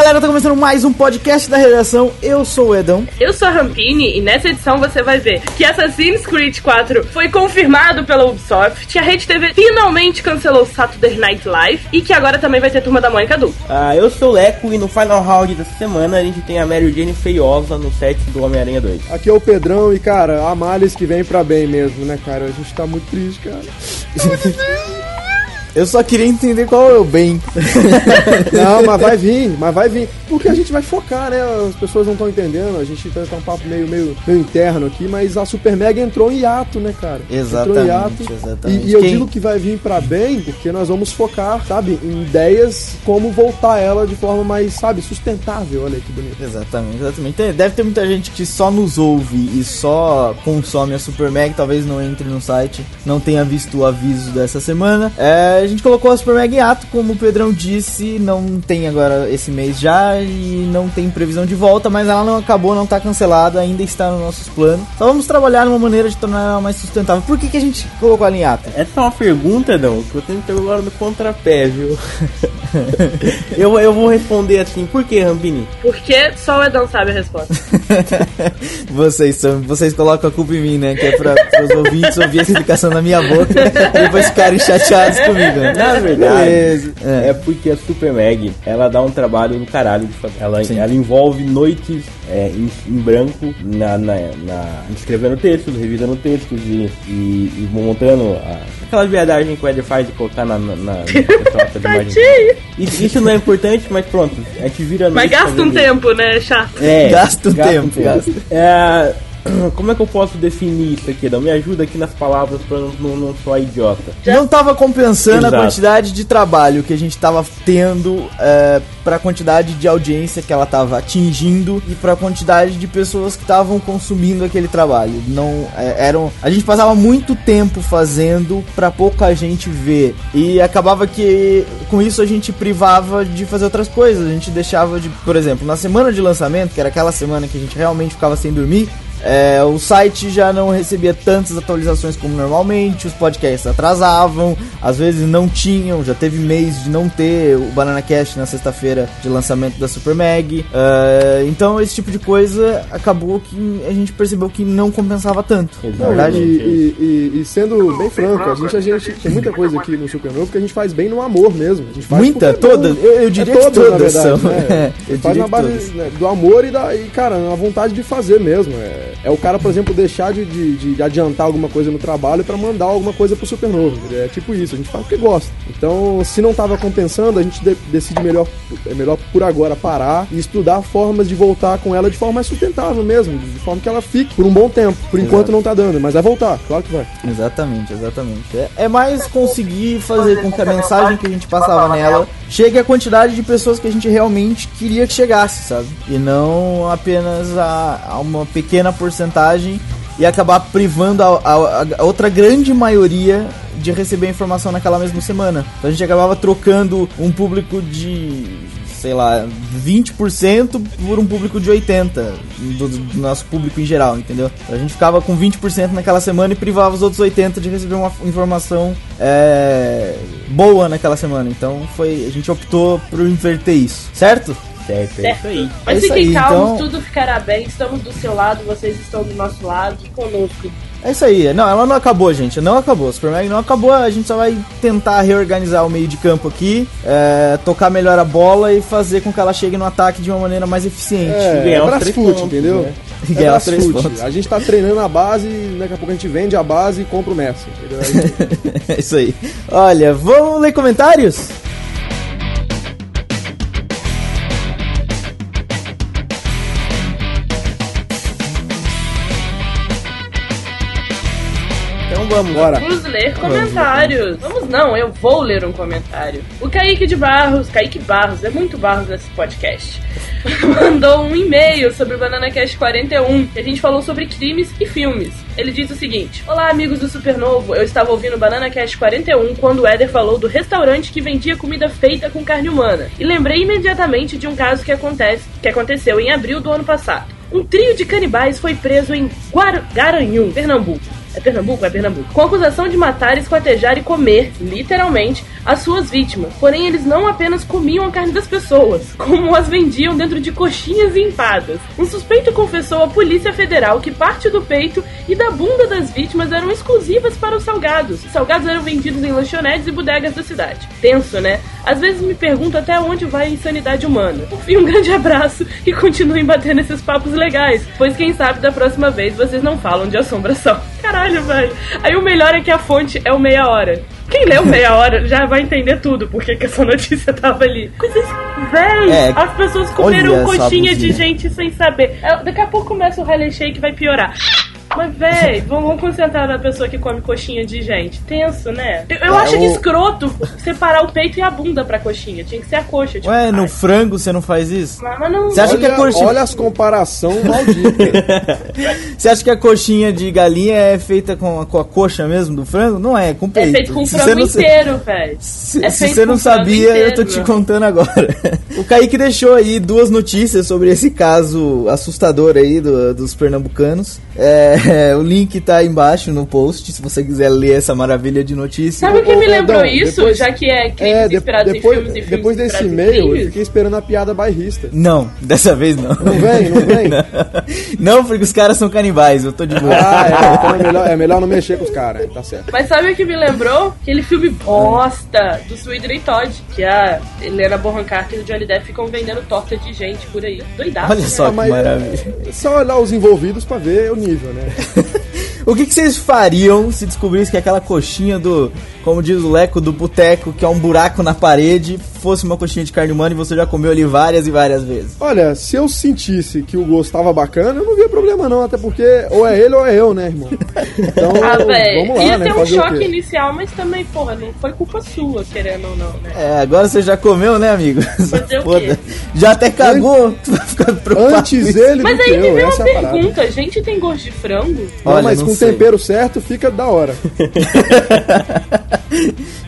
Galera, tá começando mais um podcast da redação. Eu sou o Edão. Eu sou a Rampini e nessa edição você vai ver que Assassin's Creed 4 foi confirmado pela Ubisoft, a Rede TV finalmente cancelou Saturday Night Live e que agora também vai ter Turma da Mônica adulta. Ah, eu sou o Leco e no final round dessa semana a gente tem a Mary Jane feiosa no set do Homem-Aranha 2. Aqui é o Pedrão e, cara, há males que vem pra bem mesmo, né, cara? A gente tá muito triste, cara. Eu só queria entender qual é o bem. Não, mas vai vir, mas vai vir. Porque a gente vai focar, né? As pessoas não estão entendendo. A gente tá, tá um papo meio, meio, meio interno aqui, mas a Super Mega entrou em hiato, né, cara? Exatamente, Entrou em hiato. exatamente. E, e eu Quem- digo que vai vir pra bem, porque nós vamos focar, sabe, em ideias como voltar ela de forma mais, sabe, sustentável. Olha que bonito. Exatamente, exatamente. Deve ter muita gente que só nos ouve e só consome a Super Mag, talvez não entre no site, não tenha visto o aviso dessa semana. É, a gente colocou a Super Mag em como o Pedrão disse, não tem agora esse mês já e não tem previsão de volta, mas ela não acabou, não tá cancelada, ainda está nos nossos planos. Só vamos trabalhar numa maneira de tornar ela mais sustentável. Por que, que a gente colocou ela em ato? Essa é uma pergunta, não, que eu tenho que agora no contrapé, viu? eu, eu vou responder assim, por que, Rampini? Porque só o Edão sabe a resposta. vocês são, vocês colocam a culpa em mim, né? Que é pra, os ouvintes ouvir a explicação na minha boca e depois ficarem chateados comigo. né? Na verdade, é. É. porque a Super Mag, ela dá um trabalho do caralho. de fazer. Ela, Sim. ela envolve noites é, em, em branco, na, na, na- escrevendo textos, revisando textos e, e, e montando a, aquela viadagem que o Eder faz de colocar na, na, na, na de imagem. Isso, isso não é importante, mas pronto, a gente vira Mas gasta um tempo, né? Chato. É, Gasta um tempo, gasta. É, como é que eu posso definir isso aqui? Não me ajuda aqui nas palavras pra não, não, não soar idiota. Não tava compensando a Exato. quantidade de trabalho que a gente tava tendo é, pra quantidade de audiência que ela tava atingindo e pra quantidade de pessoas que estavam consumindo aquele trabalho. Não é, eram, a gente passava muito tempo fazendo pra pouca gente ver e acabava que com isso a gente privava de fazer outras coisas. A gente deixava de, por exemplo, na semana de lançamento, que era aquela semana que a gente realmente ficava sem dormir, é, o site já não recebia tantas atualizações como normalmente, os podcasts atrasavam, às vezes não tinham, já teve mês de não ter o Banana Cast na sexta-feira de lançamento da Super Mag. É, então esse tipo de coisa acabou que a gente percebeu que não compensava tanto. Na verdade, E, e- e- sendo bem franco, a gente, a gente tem muita coisa aqui no Supernovo que a gente faz bem no amor mesmo. A muita, porque é bom. toda, eu, eu diria é que todas, na todas verdade, são. né? eu faz na que base todas. né, do amor e, da, e, cara, na vontade de fazer mesmo. É, é o cara, por exemplo, deixar de, de- de adiantar alguma coisa no trabalho pra mandar alguma coisa pro Supernovo. É tipo isso, a gente faz porque gosta. Então, se não tava compensando, a gente de- decide melhor, é melhor por agora parar e estudar formas de voltar com ela de forma mais sustentável mesmo, de forma que ela fique por um bom tempo. Por enquanto não tá dando, mas vai voltar, claro que vai. Exatamente, exatamente. É, é mais conseguir fazer com que a mensagem que a gente passava nela chegue à quantidade de pessoas que a gente realmente queria que chegasse, sabe? E não apenas a, a uma pequena porcentagem e acabar privando a, a- a outra grande maioria de receber a informação naquela mesma semana. Então a gente acabava trocando um público de sei lá, 20% por um público de 80% do, do nosso público em geral, entendeu? A gente ficava com 20% naquela semana e privava os outros 80% de receber uma informação é, boa naquela semana. Então foi, a gente optou por inverter isso, certo? Certo, é isso aí. Mas É fiquem calmos, então- tudo ficará bem. Estamos do seu lado, vocês estão do nosso lado, conosco. É isso aí. Não, ela não acabou, gente. Não acabou. A Super Mag não acabou. A gente só vai tentar reorganizar o meio de campo aqui, é, tocar melhor a bola e fazer com que ela chegue no ataque de uma maneira mais eficiente. É, ganhar é três pontos, entendeu? né? E É os três pontos. A gente tá treinando a base e daqui a pouco a gente vende a base e compra o Messi. É isso aí. Olha, vamos ler comentários? Vamos. Bora. Vamos ler comentários. Vamos não, eu vou ler um comentário. O Kaique de Barros, Kaique Barros, é muito Barros nesse podcast. Mandou um e-mail sobre o Banana Cast 41, que a gente falou sobre crimes e filmes. Ele diz o seguinte: Olá, amigos do Supernovo. Eu estava ouvindo o Banana Cast 41 quando o Éder falou do restaurante que vendia comida feita com carne humana. E lembrei imediatamente de um caso que, acontece, que aconteceu em abril do ano passado. Um trio de canibais foi preso em Guar Garanhuns, Pernambuco. É Pernambuco? É Pernambuco. Com acusação de matar, esquartejar e comer, literalmente, as suas vítimas. Porém, eles não apenas comiam a carne das pessoas, como as vendiam dentro de coxinhas e empadas. Um suspeito confessou à Polícia Federal que parte do peito e da bunda das vítimas eram exclusivas para os salgados. Os salgados eram vendidos em lanchonetes e bodegas da cidade. Tenso, né? Às vezes me pergunto até onde vai a insanidade humana. Enfim, um grande abraço e continuem batendo esses papos legais, pois quem sabe da próxima vez vocês não falam de assombração. Caralho, velho. Aí o melhor é que a fonte é o meia hora. Quem leu meia hora já vai entender tudo, porque que essa notícia tava ali. Coisas, véi, É, as pessoas comeram coxinha de gente sem saber. Daqui a pouco começa o Harley Shake e vai piorar. Mas, véi, vamos concentrar na pessoa que come coxinha de gente. Tenso, né? Eu, eu É, acho o- que escroto separar o peito e a bunda pra coxinha. Tinha que ser a coxa. Tipo, Ué, no ai, frango você não faz isso? mas, mas não. Você acha que olha, a coxinha- olha as comparação maldita. Você acha que a coxinha de galinha é feita com a, com a coxa mesmo do frango? Não é, é com É peito. feito com Se frango você não sa- inteiro, velho. Se, É se você não sabia, eu tô inteiro. te contando agora. O Kaique deixou aí duas notícias sobre esse caso assustador aí do- dos pernambucanos. É, o link tá aí embaixo no post, se você quiser ler essa maravilha de notícia. Sabe o que me lembrou Edão, isso? depois- Já que é crimes É, de- inspirados depois, em filmes e filmes depois desse e-mail, eu fiquei esperando a piada bairrista. Não, dessa vez não. Não vem, não vem? Não, porque os caras são canibais, eu tô de boa. Ah, é, então é melhor, é melhor não mexer com os caras, tá certo. Mas sabe o que me lembrou? Aquele filme bosta do Sweden Todd, que a Helena Bonham Carter e o Johnny Depp ficam vendendo torta de gente por aí. Doidaço. Olha né? só Ah, que maravilha. é só olhar os envolvidos pra ver o nível, né? O que, que vocês fariam se descobrisse que aquela coxinha do, como diz o Leco, do boteco, que é um buraco na parede, fosse uma coxinha de carne humana e você já comeu ali várias e várias vezes? Olha, se eu sentisse que o gosto tava bacana, eu não via problema não, até porque ou é ele ou é eu, né, irmão? Então, Ah, velho, vamos lá, ia né, ter um choque inicial, mas também, porra, não foi culpa sua, querendo ou não, né? É, agora você já comeu, né, amigo? Fazer o Foda. quê? Já até cagou, tu vai ficar preocupado. Antes com ele Mas aí me essa uma é a pergunta, gente tem gosto de frango? Não, Olha, mas não com o tempero certo fica da hora.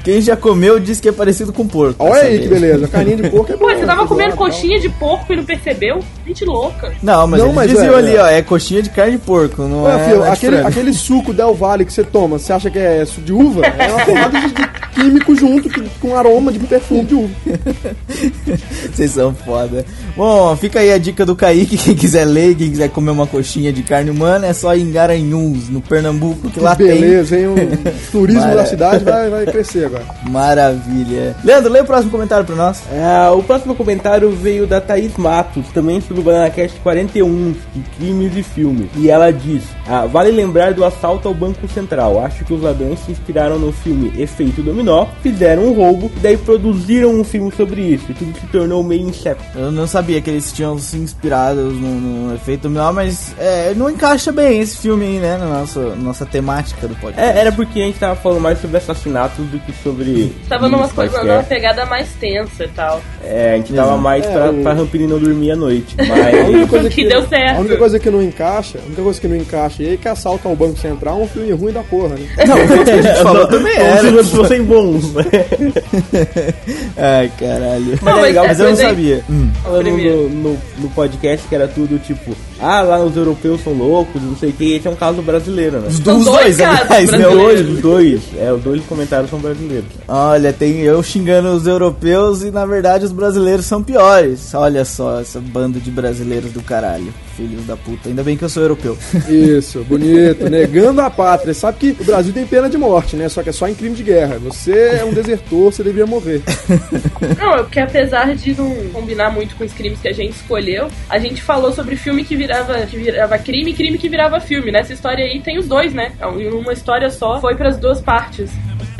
Quem já comeu diz que é parecido com porco. Olha aí que beleza, carninha de porco é Pô, bom. você tava comendo coxinha de porco e não percebeu? Gente louca. Não, mas Não, eles mas diziam é, ali, é. ó, é coxinha de carne de porco, não é, filho, é aquele, frango. aquele suco Del Valle que você toma, você acha que é suco de uva? É uma porrada de, de químico junto que- com aroma de perfume de uva. Vocês são foda. Bom, fica aí a dica do Kaique, quem quiser ler, quem quiser comer uma coxinha de carne humana, é só ir em Garanhuns, no Pernambuco, que lá tem. Beleza, hein? O turismo Mara- da cidade vai, vai crescer agora. Maravilha. Leandro, lê o próximo comentário pra nós. É, o próximo comentário veio da Thaís Matos, também sobre o BananaCast 41, de crimes e filmes. E ela diz: ah, Vale lembrar do assalto ao Banco Central. Acho que os ladrões se inspiraram no filme Efeito Dominó, fizeram um roubo e daí produziram um filme sobre isso. E tudo se tornou meio inseto. Eu não sabia que eles tinham se inspirado no, no efeito dominó, mas é, não encaixa bem esse filme aí, né, na nossa, nossa temática do podcast. É, era porque a gente tava falando mais sobre assassinatos do que sobre. Tava numa, numa pegada mais tensa e tal. É, a gente tava Exato. mais É, pra, o- pra Rampini não dormir à noite. A Mas. única coisa Que deu certo. A única coisa que não encaixa, a única coisa que não encaixa aí é que assalto ao Banco Central é um filme ruim da porra, né? Não, o que a gente falou também era. eles fossem bons, né? Ai, caralho. Não, é mas legal, é Mas eu não sabia. Hum. falando no, no, no podcast que era tudo tipo, ah, lá os europeus são loucos, não sei o que, esse é um caso brasileiro, né? Os dois dois, aliás, né? Os os dois, é, os dois comentários são brasileiros. Olha, tem eu xingando os europeus e na verdade os brasileiros são piores. Olha só, essa banda de brasileiros do caralho. Filhos da puta. Ainda bem que eu sou europeu. Isso, bonito, negando a pátria. Sabe que o Brasil tem pena de morte, né? Só que é só em crime de guerra. Você é um desertor, você deveria morrer. Não, é porque apesar de não combinar muito com os crimes que a gente escolheu, a gente falou sobre filme que virava, que virava crime e crime que virava filme. Nessa história aí tem os dois, né? Em uma história só, foi pras duas partes.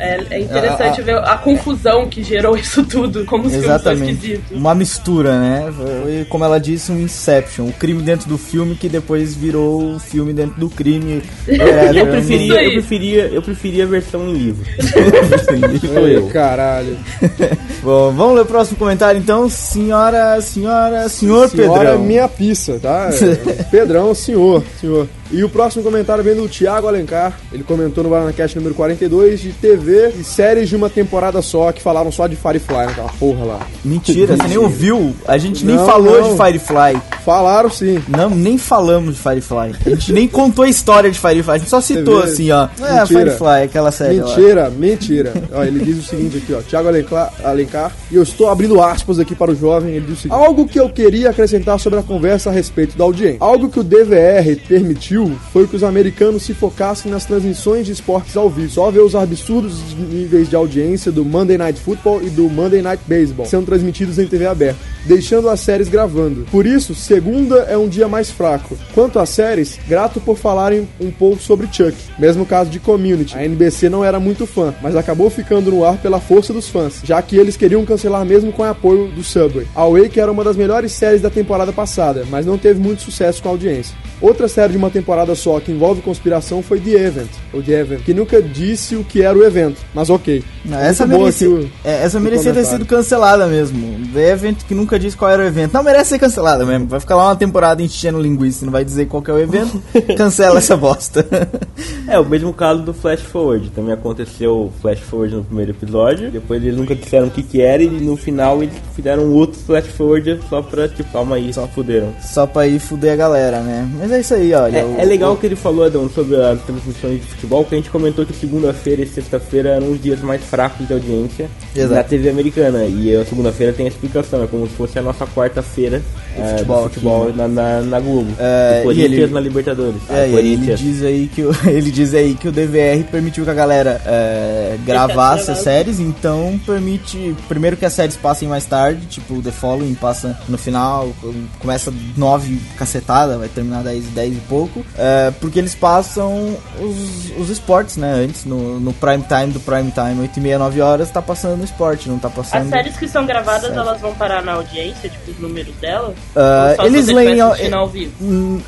É, é interessante Ah, ver a confusão que gerou isso tudo, como os filmes são Exatamente. esquisitos. Uma mistura, né? Foi, como ela disse, um Inception. O crime dentro do filme que depois virou o filme dentro do crime. Eu Isso preferia, eu preferia, eu preferia a versão em livro. Foi eu. Caralho. Bom, vamos ler o próximo comentário então. Senhora, senhora, senhor Senhora Pedrão. minha pizza, tá? É, Pedrão, senhor, senhor. E o próximo comentário vem do Thiago Alencar. Ele comentou no Baranacast número 42 de TV e séries de uma temporada só que falaram só de Firefly naquela porra lá. Mentira, você nem ouviu. A gente nem Não, falou não. de Firefly. Falaram sim. Não, nem falamos de Firefly. A gente nem contou a história de Firefly. A gente só citou vê? assim, ó. É, Mentira. Firefly, aquela série lá. Mentira, mentira. ó, ele diz o seguinte aqui, ó. Thiago Alencar, Alencar, e eu estou abrindo aspas aqui para o jovem, ele diz o seguinte. Algo que eu queria acrescentar sobre a conversa a respeito da audiência. Algo que o DVR permitiu foi que os americanos se focassem nas transmissões de esportes ao vivo. Só ver os absurdos níveis de audiência do Monday Night Football e do Monday Night Baseball sendo transmitidos em TV aberta, deixando as séries gravando. Por isso, segunda é um dia mais fraco. Quanto às séries, grato por falarem um pouco sobre Chuck. Mesmo caso de Community. A NBC não era muito fã, mas acabou ficando no ar pela força dos fãs, já que eles queriam cancelar mesmo com o apoio do Subway. A Wake era uma das melhores séries da temporada passada, mas não teve muito sucesso com a audiência. Outra série de uma temporada só que envolve conspiração foi The Event, ou The Event, que nunca disse o que era o evento, mas ok. Não, essa merecia, o- é, essa merecia ter sido cancelada mesmo. The Event que nunca disse qual era o evento. Não, merece ser cancelada mesmo. Vai ficar lá uma temporada enchendo linguiça e não vai dizer qual que é o evento. Cancela essa bosta. É, o mesmo caso do Flash Forward. Também aconteceu o Flash Forward no primeiro episódio. Depois eles nunca disseram o que que era e no final eles fizeram outro Flash Forward só pra, tipo, calma aí, só fuderam. Só pra ir fuder a galera, né? Mas é isso aí, olha. É, o- é legal o que ele falou, Adão, sobre as transmissões de futebol, que a gente comentou que segunda-feira e sexta-feira eram os dias mais fracos de audiência Exato. na TV americana. E a segunda-feira tem a explicação, é como se fosse a nossa quarta-feira é, futebol do futebol aqui, na, na, na Globo. É, o e Corinthians ele- na Libertadores. É, Ah, ele diz aí que o, ele diz aí que o DVR permitiu que a galera é, gravasse as séries, então permite primeiro que as séries passem mais tarde, tipo The Following passa no final, começa 9 cacetada, vai terminar 10, 10 e pouco, é, porque eles passam os, os esportes, né, antes, no, no prime time do prime time, 8 e meia, 9 horas, tá passando no esporte, não tá passando... As séries que são gravadas, Sério. elas vão parar na audiência, tipo, os números Ou só eles leem ao- ao vivo?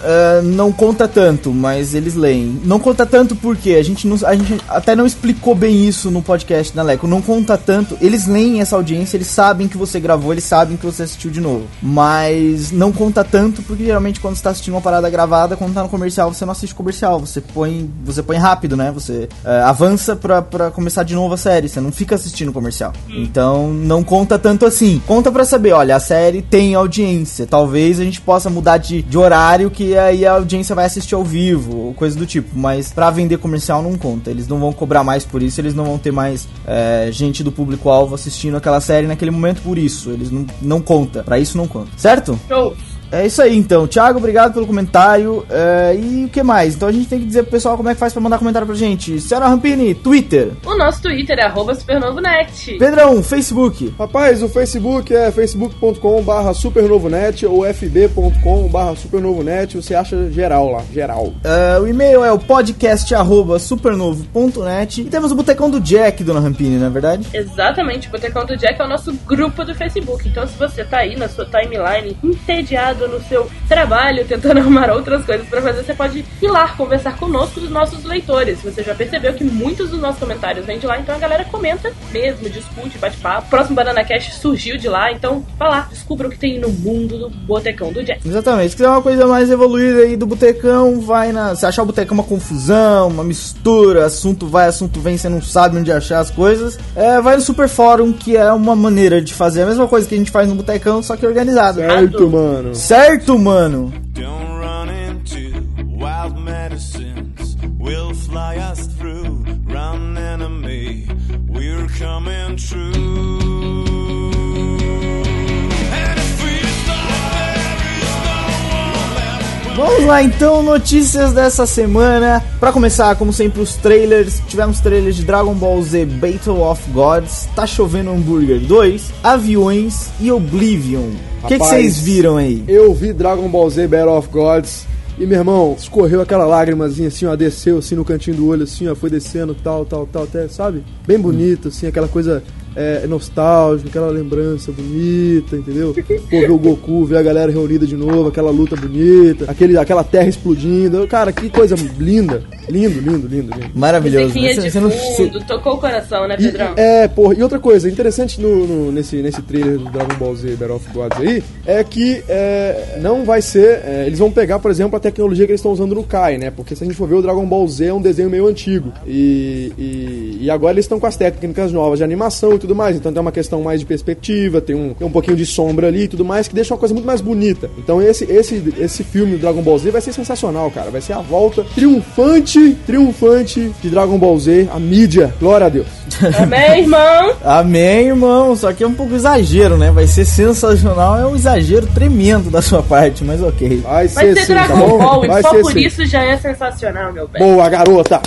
Ah, não conta tanto, mas eles leem. Não conta tanto porque a gente, não, a gente até não explicou bem isso no podcast da Leco. Não conta tanto. Eles leem essa audiência, eles sabem que você gravou, eles sabem que você assistiu de novo. Mas não conta tanto porque geralmente quando você tá assistindo uma parada gravada, quando tá no comercial, você não assiste comercial. Você põe, você põe rápido, né? Você ah, avança pra, pra começar de novo a série. Você não fica assistindo comercial. Então não conta tanto assim. Conta pra saber, olha, a série tem audiência. Talvez a gente possa mudar de, de horário que aí a audiência vai assistir ao vivo, ou coisa do tipo. Mas pra vender comercial não conta. Eles não vão cobrar mais por isso, eles não vão ter mais é, gente do público-alvo assistindo aquela série naquele momento por isso. Eles não, não conta. Pra isso não conta. Certo? Show! É isso aí então. Thiago, obrigado pelo comentário. É, e o que mais? Então a gente tem que dizer pro pessoal como é que faz pra mandar comentário pra gente. Senhora Rampini, Twitter. O nosso Twitter é arroba supernovonet. Pedrão, Facebook. Rapaz, o Facebook é facebook.com barra supernovonet ou fb.com barra supernovonet, você acha geral lá, geral. É, o e-mail é o podcast arroba supernovo.net. E temos o Botecão do Jack, dona Rampini, não é verdade? Exatamente, o Botecão do Jack é o nosso grupo do Facebook. Então, se você tá aí na sua timeline, entediado no seu trabalho, tentando arrumar outras coisas pra fazer, você pode ir lá conversar conosco dos nossos leitores. Você já percebeu que muitos dos nossos comentários vêm de lá, então a galera comenta mesmo, discute, bate papo. O próximo Banana Cash surgiu de lá, então vá lá, descubra o que tem no mundo do Botecão do Jack. Exatamente. Se quiser uma coisa mais evoluída aí do Botecão, vai na. Se achar o Botecão uma confusão, uma mistura, assunto vai, assunto vem, você não sabe onde achar as coisas, é, vai no Super Fórum, que é uma maneira de fazer a mesma coisa que a gente faz no Botecão, só que organizado. Certo, mano. Certo, mano? Don't run Vamos lá então, notícias dessa semana. Pra começar, como sempre, os trailers. Tivemos trailers de Dragon Ball Z Battle of Gods, Tá Chovendo Hambúrguer 2, Aviões e Oblivion. O que vocês viram aí? Eu vi Dragon Ball Z Battle of Gods e, meu irmão, escorreu aquela lágrimazinha assim, ó, desceu assim no cantinho do olho, assim, ó, foi descendo, tal, tal, tal, até, sabe? Bem bonito, assim, aquela coisa é, nostálgica, aquela lembrança bonita, entendeu? Pô, ver o Goku, ver a galera reunida de novo, aquela luta bonita, aquele, aquela terra explodindo. Cara, que coisa linda. Lindo, lindo, lindo, lindo. Maravilhoso. Né? de Você não- tocou o coração, né, E- Pedrão? é, porra, e outra coisa, interessante no, no- nesse, nesse trailer do Dragon Ball Z Battle of Gods aí, é que é, não vai ser. é, eles vão pegar, por exemplo, a tecnologia que eles estão usando no Kai, né? Porque se a gente for ver, o Dragon Ball Z é um desenho meio antigo. E, e, e agora eles estão com as técnicas novas de animação e tudo mais. Então tem uma questão mais de perspectiva, tem um, tem um pouquinho de sombra ali e tudo mais, que deixa uma coisa muito mais bonita. Então esse, esse, esse filme do Dragon Ball Z vai ser sensacional, cara. Vai ser a volta triunfante, triunfante de Dragon Ball Z, a mídia. Glória a Deus. Amém, irmão? Amém, irmão. Só que é um pouco exagero, né? Vai ser sensacional. É um exagero tremendo da sua parte, mas ok. Vai, Vai ser sim, Dragon tá bom? Ball e Vai só ser por sim. isso já é sensacional, meu bem. Boa, garota!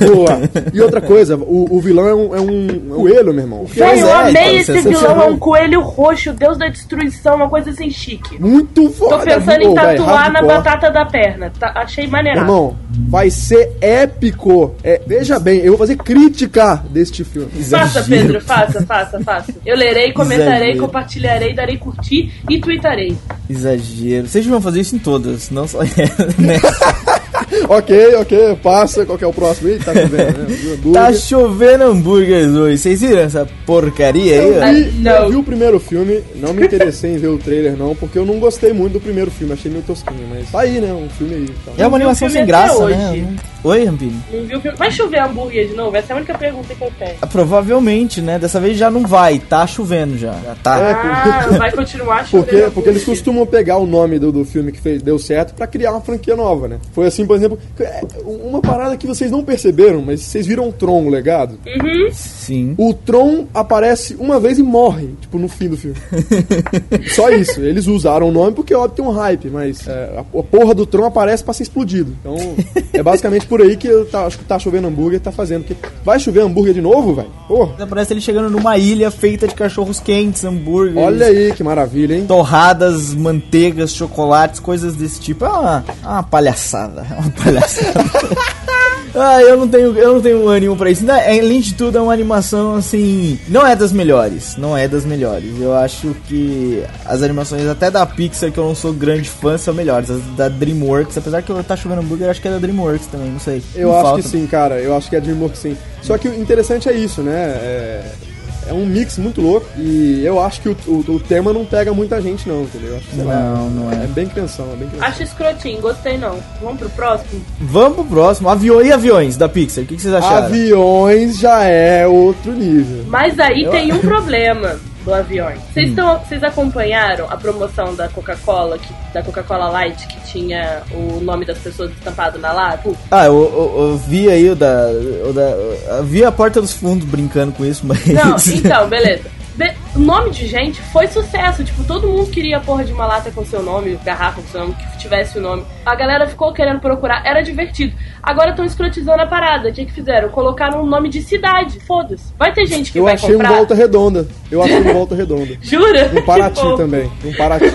Boa! E outra coisa, o, o vilão é um, é um coelho, meu irmão. Velho, eu é, amei então, esse sensacional. vilão, é um coelho roxo, deus da destruição, uma coisa assim chique. Muito foda! Tô pensando em tatuar na batata da perna. Tá- achei maneirado. Irmão, vai ser épico. É, veja bem, eu vou fazer crítica deste filme. Faça. Pedro, faça, faça, faça. Eu lerei, comentarei, Exagero. compartilharei, darei curtir e tweetarei. Exagero. Vocês vão fazer isso em todas, não só né? Ok, ok, passa. Qual que é o próximo aí? Tá vendo, né? Hambúrguer. Tá chovendo hambúrgueres hoje. Vocês viram essa porcaria aí? Eu ó? vi, não. eu vi o primeiro filme, não me interessei em ver o trailer não, porque eu não gostei muito do primeiro filme, achei meio tosquinho, mas tá aí, né, um filme aí. Então. É uma animação filme sem graça, hoje. né? Oi, Rampini? Não viu o filme? Vai chover hambúrguer de novo? Essa é a única pergunta que eu tenho. Ah, Provavelmente, né? Dessa vez já não vai. Tá chovendo já. Já tá. É, Ah, vai continuar chovendo Porque, porque eles costumam pegar o nome do, do filme que fez, deu certo pra criar uma franquia nova, né? Foi assim, por exemplo, é, uma parada que vocês não perceberam, mas vocês viram o Tron, o legado? Uhum. Sim. O Tron aparece uma vez e morre, tipo, no fim do filme. Só isso. Eles usaram o nome porque, óbvio, tem um hype, mas é, a, porra do Tron aparece pra ser explodido. Então, é basicamente por aí que eu tá- acho que tá chovendo hambúrguer tá fazendo. Porque vai chover hambúrguer de novo, velho? Porra, Parece ele chegando numa ilha feita de cachorros quentes, hambúrgueres. olha aí que maravilha, hein? Torradas, manteigas, chocolates, coisas desse tipo. É uma, é uma palhaçada. É uma palhaçada. Ah, eu não tenho, eu não tenho ânimo pra isso. Ainda- Além de tudo, é uma animação assim. Não é das melhores. Não é das melhores. Eu acho que as animações até da Pixar, que eu não sou grande fã, são melhores. As da Dreamworks, apesar que eu tá chovendo hambúrguer, acho que é da Dreamworks também, não sei. Eu Não acho falta. que sim, cara. Eu acho que é DreamWorks sim. Só que o interessante é isso, né? É, é um mix muito louco. E eu acho que o, o- o tema não pega muita gente, não, entendeu? Eu Acho que, sei lá, Não, não é. É bem crianção, é bem crianção. Acho escrotinho, gostei não. Vamos pro próximo? Vamos pro próximo. Avião e aviões da Pixar. O que, que vocês acharam? Aviões já é outro nível. Mas aí tem um problema do avião. Vocês, estão, vocês acompanharam a promoção da Coca-Cola, da Coca-Cola Light, que tinha o nome das pessoas estampado na lata? Ah, eu, eu- eu vi aí o da, o da. Eu vi a porta dos fundos brincando com isso, mas. Não, então, beleza. O nome de gente foi sucesso. Tipo, todo mundo queria porra de uma lata com seu nome, garrafa com seu nome, que tivesse o nome. A galera ficou querendo procurar, era divertido. Agora estão escrotizando a parada. O que, que fizeram? Colocaram um nome de cidade. Foda-se. Vai ter gente que Eu vai achei comprar. um Volta Redonda. Eu achei um Volta Redonda. Jura? Um Paraty também. Um Paraty.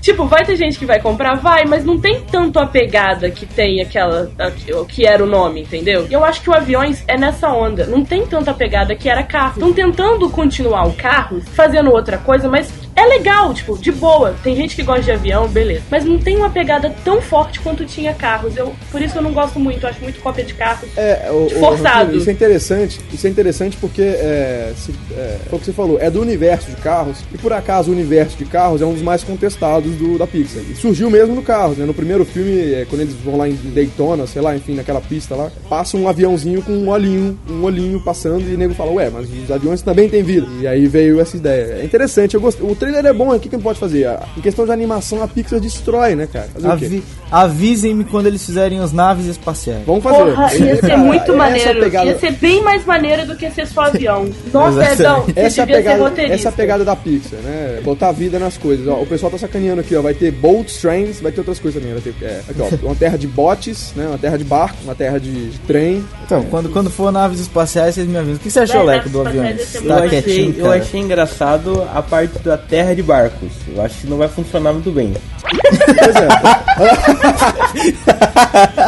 Tipo, vai ter gente que vai comprar? Vai, mas não tem tanto a pegada que tem aquela. o que era o nome, entendeu? E eu acho que o aviões é nessa onda. Não tem tanta pegada que era carro. Estão tentando continuar o carro, fazendo outra coisa, mas é legal, tipo, de boa. Tem gente que gosta de avião, beleza. Mas não tem uma pegada tão forte quanto tinha carros. Eu, por isso eu não gosto muito, eu acho muito cópia de carros. É, o, o- Forçado. isso é interessante. Isso é interessante porque é, se, é, foi o que você falou, é do universo de carros. E por acaso o universo de carros é um dos mais contestados do, da Pixar. E surgiu mesmo no carros, né? No primeiro filme, é, quando eles vão lá em Daytona, sei lá, enfim, naquela pista lá, passa um aviãozinho com um olhinho, um olhinho passando e o nego fala, ué, mas os aviões também têm vida. E aí veio essa ideia. É interessante, eu gostei. O trailer é bom, o que que pode fazer? A- Em questão de animação, a Pixar destrói, né, cara? Fazer o quê? Avi- Avisem-me quando eles fizerem as naves espaciais. Vamos fazer. Porra, ia ser cara, muito essa maneiro. pegada- Ia ser bem mais maneiro do que ser só avião. Nossa. Edão, você Essa é, a devia ser pegada, roteirista. essa é a pegada da Pixar, né? Botar vida nas coisas. Ó, o pessoal tá sacaneando aqui, ó. Vai ter boat trains, vai ter outras coisas também. Vai ter é, aqui, ó, uma terra de botes, né? Uma terra de barco, uma terra de, de trem. Então, quando, quando for naves espaciais, vocês me avisam. O que você achou, Leco, do avião? ser Eu, Tá achei, eu achei engraçado a parte da terra de barcos. Eu acho que não vai funcionar muito bem. Pois.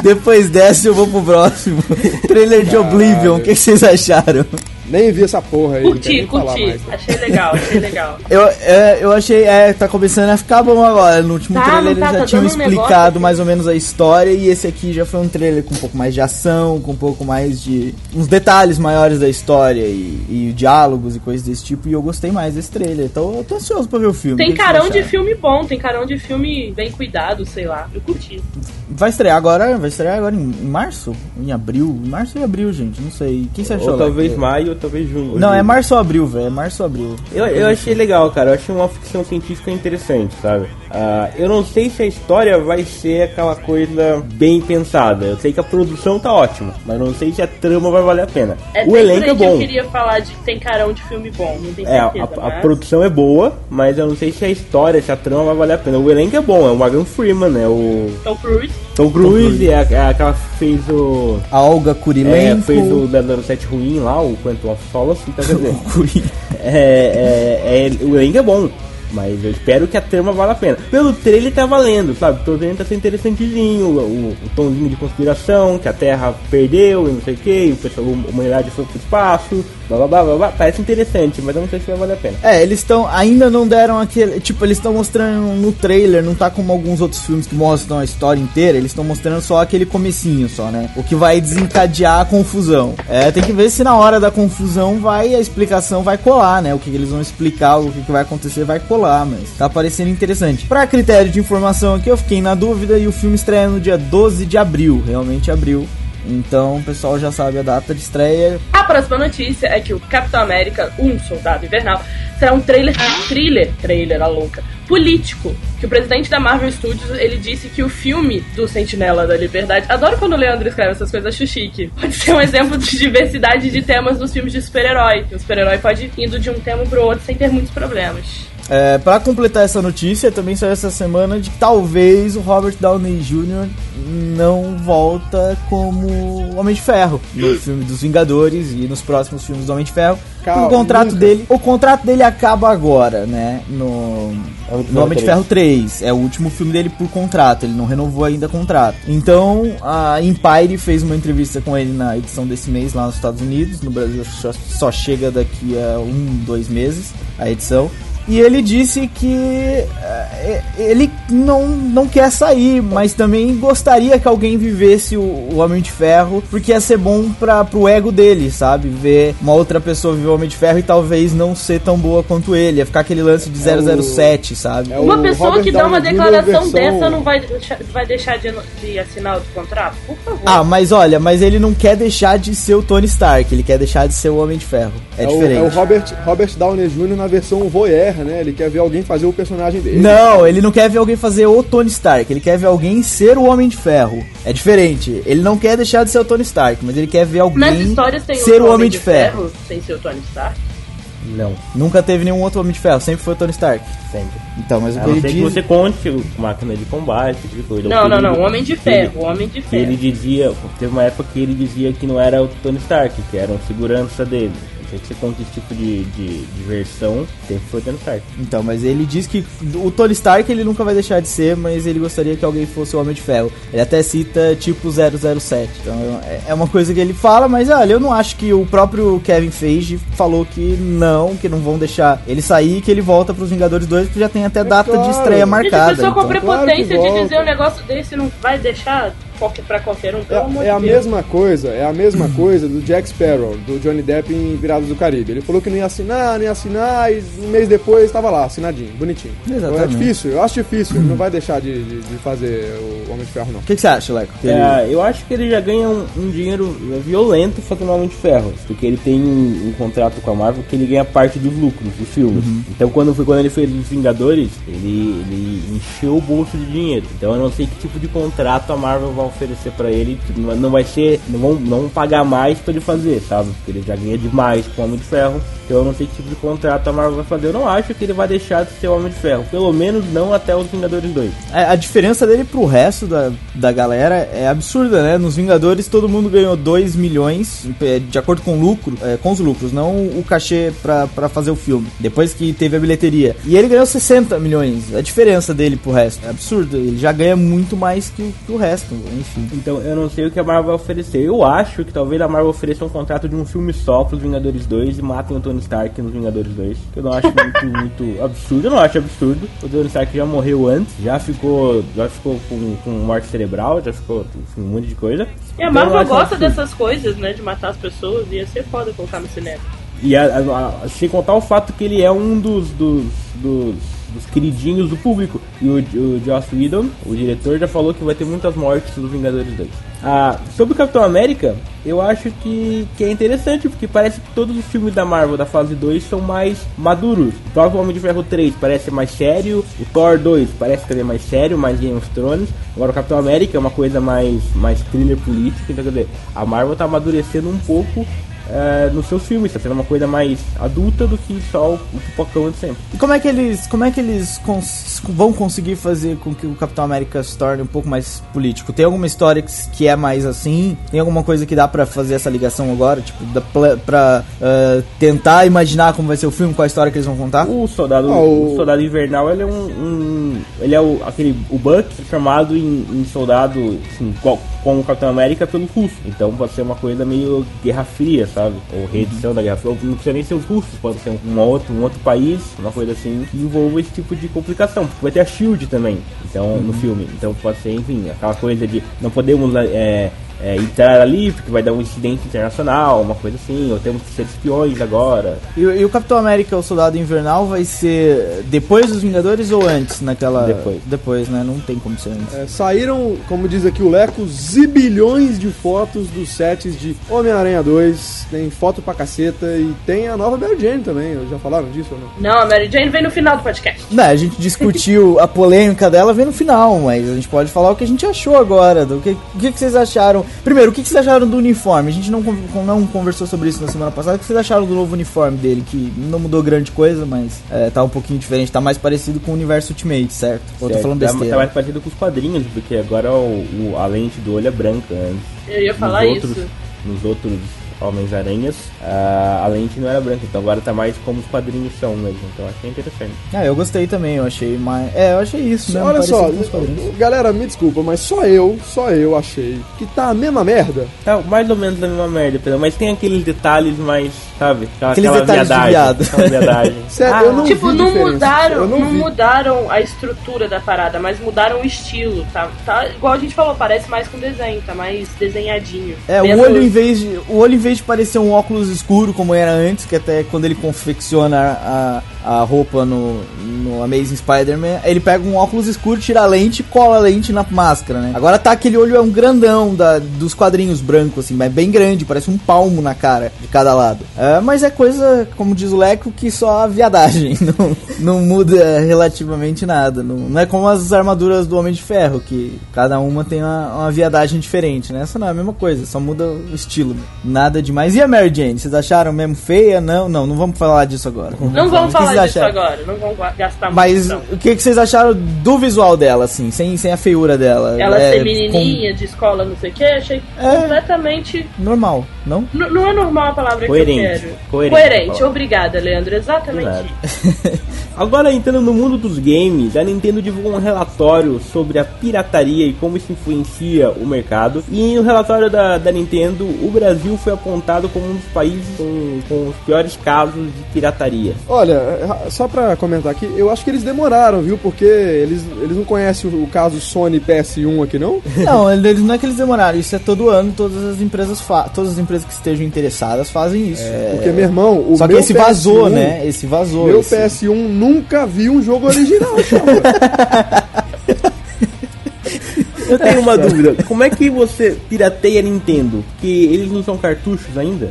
Depois dessa eu vou pro próximo. Trailer de Oblivion, o que vocês acharam? Nem vi essa porra aí. Curti, curti. mais. Achei legal, achei legal. Eu, é, eu achei, é, tá começando a ficar bom agora. No último Tá, trailer não eles tá, já tá tinham um explicado aqui. mais ou menos a história e esse aqui já foi um trailer com um pouco mais de ação, com um pouco mais de. uns detalhes maiores da história e, e diálogos e coisas desse tipo. E eu gostei mais desse trailer. Então eu tô ansioso pra ver o filme. Tem carão de filme bom, tem carão de filme bem cuidado, sei lá. Eu curti. Vai estrear agora, vai estrear agora em, em março? Em abril? Em março e abril, gente, não sei. Quem você achou? Ou talvez maio, ou talvez junho. Não, é março ou abril, velho. É março ou abril. Eu, eu achei legal, cara. Eu achei uma ficção científica interessante, sabe? Ah, eu não sei se a história vai ser aquela coisa bem pensada. Eu sei que a produção tá ótima, mas não sei se a trama vai valer a pena. É o elenco é aí que eu bom. queria falar de que tem carão de filme bom, não tenho É, a, certeza, a mas... produção é boa, mas eu não sei se a história, se a trama vai valer a pena. O elenco é bom, é o Morgan Freeman, é o Tom Cruise. Tom Cruise, é, é aquela que fez o. A Olga É, Kurilenko. fez o 007 ruim lá, o Quantum of Solace, então quer dizer. É, é, é, o elenco é bom, mas eu espero que a trama valha a pena. Pelo trailer tá valendo, sabe? Vendo que tá sendo interessantezinho, o, o, o tomzinho de conspiração, que a Terra perdeu e não sei o que, o pessoal, a humanidade foi pro espaço, blá blá blá blá blá. Parece interessante, mas eu não sei se vai valer a pena. É, eles estão. Ainda não deram aquele. Tipo, eles estão mostrando no trailer, não tá como alguns outros filmes que mostram a história inteira, eles estão mostrando só aquele comecinho só, né? O que vai desencadear a confusão. É, tem que ver se na hora da confusão vai, a explicação vai colar, né? O que, que eles vão explicar, o que, que vai acontecer vai colar, mas tá parecendo interessante. Pra critério de informação aqui, eu fiquei na dúvida e o filme estreia no dia 12 de abril, realmente abril. Então o pessoal já sabe a data de estreia. A próxima notícia é que o Capitão América, um soldado invernal, será um trailer, thriller, trailer, a louca, político. Que o presidente da Marvel Studios, ele disse que o filme do Sentinela da Liberdade, adoro quando o Leandro escreve essas coisas, acho chique, pode ser um exemplo de diversidade de temas nos filmes de super-herói. O super-herói pode ir indo de um tema pro outro sem ter muitos problemas. É, para completar essa notícia, também saiu essa semana de que talvez o Robert Downey Jr. não volta como Homem de Ferro no filme dos Vingadores e nos próximos filmes do Homem de Ferro. Calma, o contrato nunca. dele, o contrato dele acaba agora, né? No, Homem de no Ferro Homem de 3. Ferro 3. É o último filme dele por contrato, ele não renovou ainda o contrato. Então, a Empire fez uma entrevista com ele na edição desse mês lá nos Estados Unidos. No Brasil só, só chega daqui a um, dois meses a edição. E ele disse que eh, ele não, não quer sair, mas também gostaria que alguém vivesse o, o Homem de Ferro, porque ia ser bom pra, pro ego dele, sabe? Ver uma outra pessoa viver o Homem de Ferro e talvez não ser tão boa quanto ele. Ia ficar aquele lance de É o- 007, sabe? é o Uma pessoa Robert que dá uma declaração versão- dessa não vai deixar, vai deixar de, de assinar o contrato? Por favor. Ah, mas olha, mas ele não quer deixar de ser o Tony Stark, ele quer deixar de ser o Homem de Ferro. É, É o, diferente. é o Robert, Robert Downey Jr. na versão voyeur, né? Ele quer ver alguém fazer o personagem dele. Não, ele não quer ver alguém fazer o Tony Stark, ele quer ver alguém ser o Homem de Ferro. É diferente. Ele não quer deixar de ser o Tony Stark, mas ele quer ver alguém ser o Homem de Ferro. sem ser o Tony Stark. Não, Nunca teve nenhum outro Homem de Ferro, sempre foi o Tony Stark. sempre. Então, mas o que ele ser que diz... você conte o máquina de combate, tipo de coisa. Não, não, não. O Homem de que ele- Ferro. O Homem de que ele Ferro. dizia, teve uma época que ele dizia que não era o Tony Stark, que era um segurança dele. Sei que você conta esse tipo de, de, de versão, sempre foi o Tony Stark. Então, mas ele diz que o Tony Stark ele nunca vai deixar de ser, mas ele gostaria que alguém fosse o Homem de Ferro. Ele até cita tipo 007. Então é- é uma coisa que ele fala, mas olha, eu não acho que o próprio Kevin Feige falou que não, que não vão deixar ele sair e que ele volta pros Vingadores 2, porque já tem até data de claro. estreia Gente, a marcada. pessoa com a então. Claro prepotência que de dizer um negócio desse não vai deixar qualquer, pra qualquer um, pelo amor É, é a de Deus. mesma coisa, é a mesma coisa do Jack Sparrow, do Johnny Depp em Piratas do Caribe. Ele falou que não ia assinar, não ia assinar, e um mês depois estava lá, assinadinho, bonitinho. Então Exatamente. é difícil, eu acho difícil, ele não vai deixar de, de- de fazer o Homem de Ferro, não. O que, que você acha, Leco? Ele- É, eu acho que ele já ganha um, um dinheiro violento fazendo Homem de Ferro, porque ele tem um, um contrato com a Marvel que ele ganha parte dos lucros dos filmes. Então quando foi quando ele fez os Vingadores, ele, ele encheu o bolso de dinheiro. Então eu não sei que tipo de contrato a Marvel vai oferecer pra ele. Não não vai ser, não vão, não vão pagar mais pra ele fazer, sabe? Porque ele já ganha demais com o Homem de Ferro. Então eu não sei que tipo de contrato a Marvel vai fazer. Eu não acho que ele vai deixar de ser o Homem de Ferro, pelo menos não até os Vingadores 2. É, a diferença dele pro resto da, da galera é absurda, né? Nos Vingadores todo mundo ganhou 2 milhões, é, de acordo com lucro, é, com os lucros, não o cachê pra fazer o filme, depois que teve a bilheteria. E ele ganhou 60 milhões. A diferença dele pro resto é absurda. Ele já ganha muito mais que, que o resto, enfim. Então eu não sei o que a Marvel vai oferecer. Eu acho que talvez a Marvel ofereça um contrato de um filme só pros Vingadores 2 e matem o Tony Stark nos Vingadores 2. Que eu não acho muito, muito absurdo. Eu não acho absurdo. O Tony Stark já morreu antes, já ficou, já ficou com, com morte cerebral, já ficou com um monte de coisa. E a Então, Marvel acho gosta absurdo. dessas coisas, né? De matar as pessoas. Ia ser foda colocar no cinema. E a- a- a- sem contar o fato que ele é um dos, dos, dos dos queridinhos do público. E o, o Joss Whedon, o diretor, já falou que vai ter muitas mortes dos Vingadores 2. Ah, sobre o Capitão América, eu acho que, que é interessante, porque parece que todos os filmes da Marvel da fase 2 são mais maduros. O próprio Homem de Ferro 3 parece mais sério, o Thor 2 parece também mais sério, mais Game of Thrones. Agora o Capitão América é uma coisa mais, mais thriller política, então quer dizer, a Marvel tá amadurecendo um pouco eh, nos seus filmes, tá sendo uma coisa mais adulta do que só o, o pipocão de sempre. E como é que eles, como é que eles cons- vão conseguir fazer com que o Capitão América se torne um pouco mais político? Tem alguma história que, que é mais assim? Tem alguma coisa que dá pra fazer essa ligação agora? Tipo, pla- pra eh, tentar imaginar como vai ser o filme, qual a história que eles vão contar? O soldado, Ah, o- soldado invernal, ele é um, um- ele é o, aquele o Buck chamado em, em soldado, assim, como o Capitão América pelo russo. Então pode ser uma coisa meio Guerra Fria, sabe? Ou reedição da Guerra Fria. Ou Não precisa nem ser os russos, pode ser um outro, um outro país, uma coisa assim que envolva esse tipo de complicação. Porque vai ter a Shield também, então no filme. Então pode ser, enfim, aquela coisa de não podemos é, é, entrar ali porque vai dar um incidente internacional, uma coisa assim. Ou temos que ser espiões agora. E, e o Capitão América, o Soldado Invernal, vai ser depois dos Vingadores ou antes naquela. Depois. Depois, né? Não tem como ser antes. É, saíram, como diz aqui o Leco, zibilhões de fotos dos sets de Homem-Aranha 2. Tem foto pra caceta e tem a nova Mary Jane também. Já falaram disso ou não? Não, a Mary Jane vem no final do podcast. Não, a gente discutiu a polêmica dela vem no final, mas a gente pode falar o que a gente achou agora. Do que, o que, que vocês acharam? Primeiro, o que, que vocês acharam do uniforme? A gente não, não conversou sobre isso na semana passada. O que vocês acharam do novo uniforme dele? Que não mudou grande coisa, mas é, tá um pouquinho diferente. Tá mais parecido com o universo Ultimate, certo? Ou tô Certo, falando tá- besteira? Tá mais parecido com os quadrinhos, porque agora o, o- a lente do olho é branca. Antes, Eu ia falar nos isso. outros, Nos outros Homens-Aranhas, a, a lente não era branca, então agora tá mais como os quadrinhos são mesmo. Então achei interessante. Ah, eu gostei também. Eu achei mais. É, eu achei isso mesmo. Olha só, galera, me desculpa, mas só eu, só eu achei que tá a mesma merda. Tá mais ou menos a mesma merda, Pedro, mas tem aqueles detalhes mais, sabe? Aquela, Aqueles aquela detalhes de viadagem, viado. aquela viadagem. Sério, Ah, eu não tipo, não diferença. mudaram, não, não, mudaram a estrutura da parada, mas mudaram o estilo, tá? Tá igual a gente falou, parece mais com desenho, tá mais desenhadinho. É, o olho em vez de. O olho em vez de parecer um óculos escuro como era antes, que até quando ele confecciona a, a roupa no, no Amazing Spider-Man, ele pega um óculos escuro, tira a lente cola a lente na máscara, né? Agora tá aquele olho é um grandão da, dos quadrinhos brancos, assim, mas bem grande, parece um palmo na cara de cada lado. É, mas é coisa, como diz o Leco, que só a viadagem. Não, não muda relativamente nada. Não, não é como as armaduras do Homem de Ferro, que cada uma tem uma, uma viadagem diferente, né? Essa não é a mesma coisa, só muda o estilo. Nada demais. E a Mary Jane? Vocês acharam mesmo feia? Não, não, não vamos falar disso agora. Não vamos falar acharam? agora, não gua- gastar Mas muito. o que, que vocês acharam do visual dela, assim, sem, sem a feiura dela? Ela É, ser menininha, de escola, não sei o que, achei É. completamente. com- Normal, não? N- não é normal a palavra Coerente. que eu quero. Coerente palavra. Obrigada, Leandro. Exatamente. Agora entrando no mundo dos games, a Nintendo divulgou um relatório sobre a pirataria e como isso influencia o mercado. E no relatório da, da Nintendo, o Brasil foi apontado como um dos países com, com os piores casos de pirataria. Olha, só pra comentar aqui, eu acho que eles demoraram, viu? Porque eles, eles não conhecem o, o caso Sony PS1 aqui, não? Não, eles não é que eles demoraram, isso é todo ano, todas as empresas fa todas as empresas que estejam interessadas fazem isso. É, Porque, meu irmão, o Só que meu esse vazou, PS1 né? Esse vazou. Meu esse- PS1 nunca viu um jogo original, cara. Eu tenho uma dúvida, como é que você pirateia Nintendo? Que eles não são cartuchos ainda?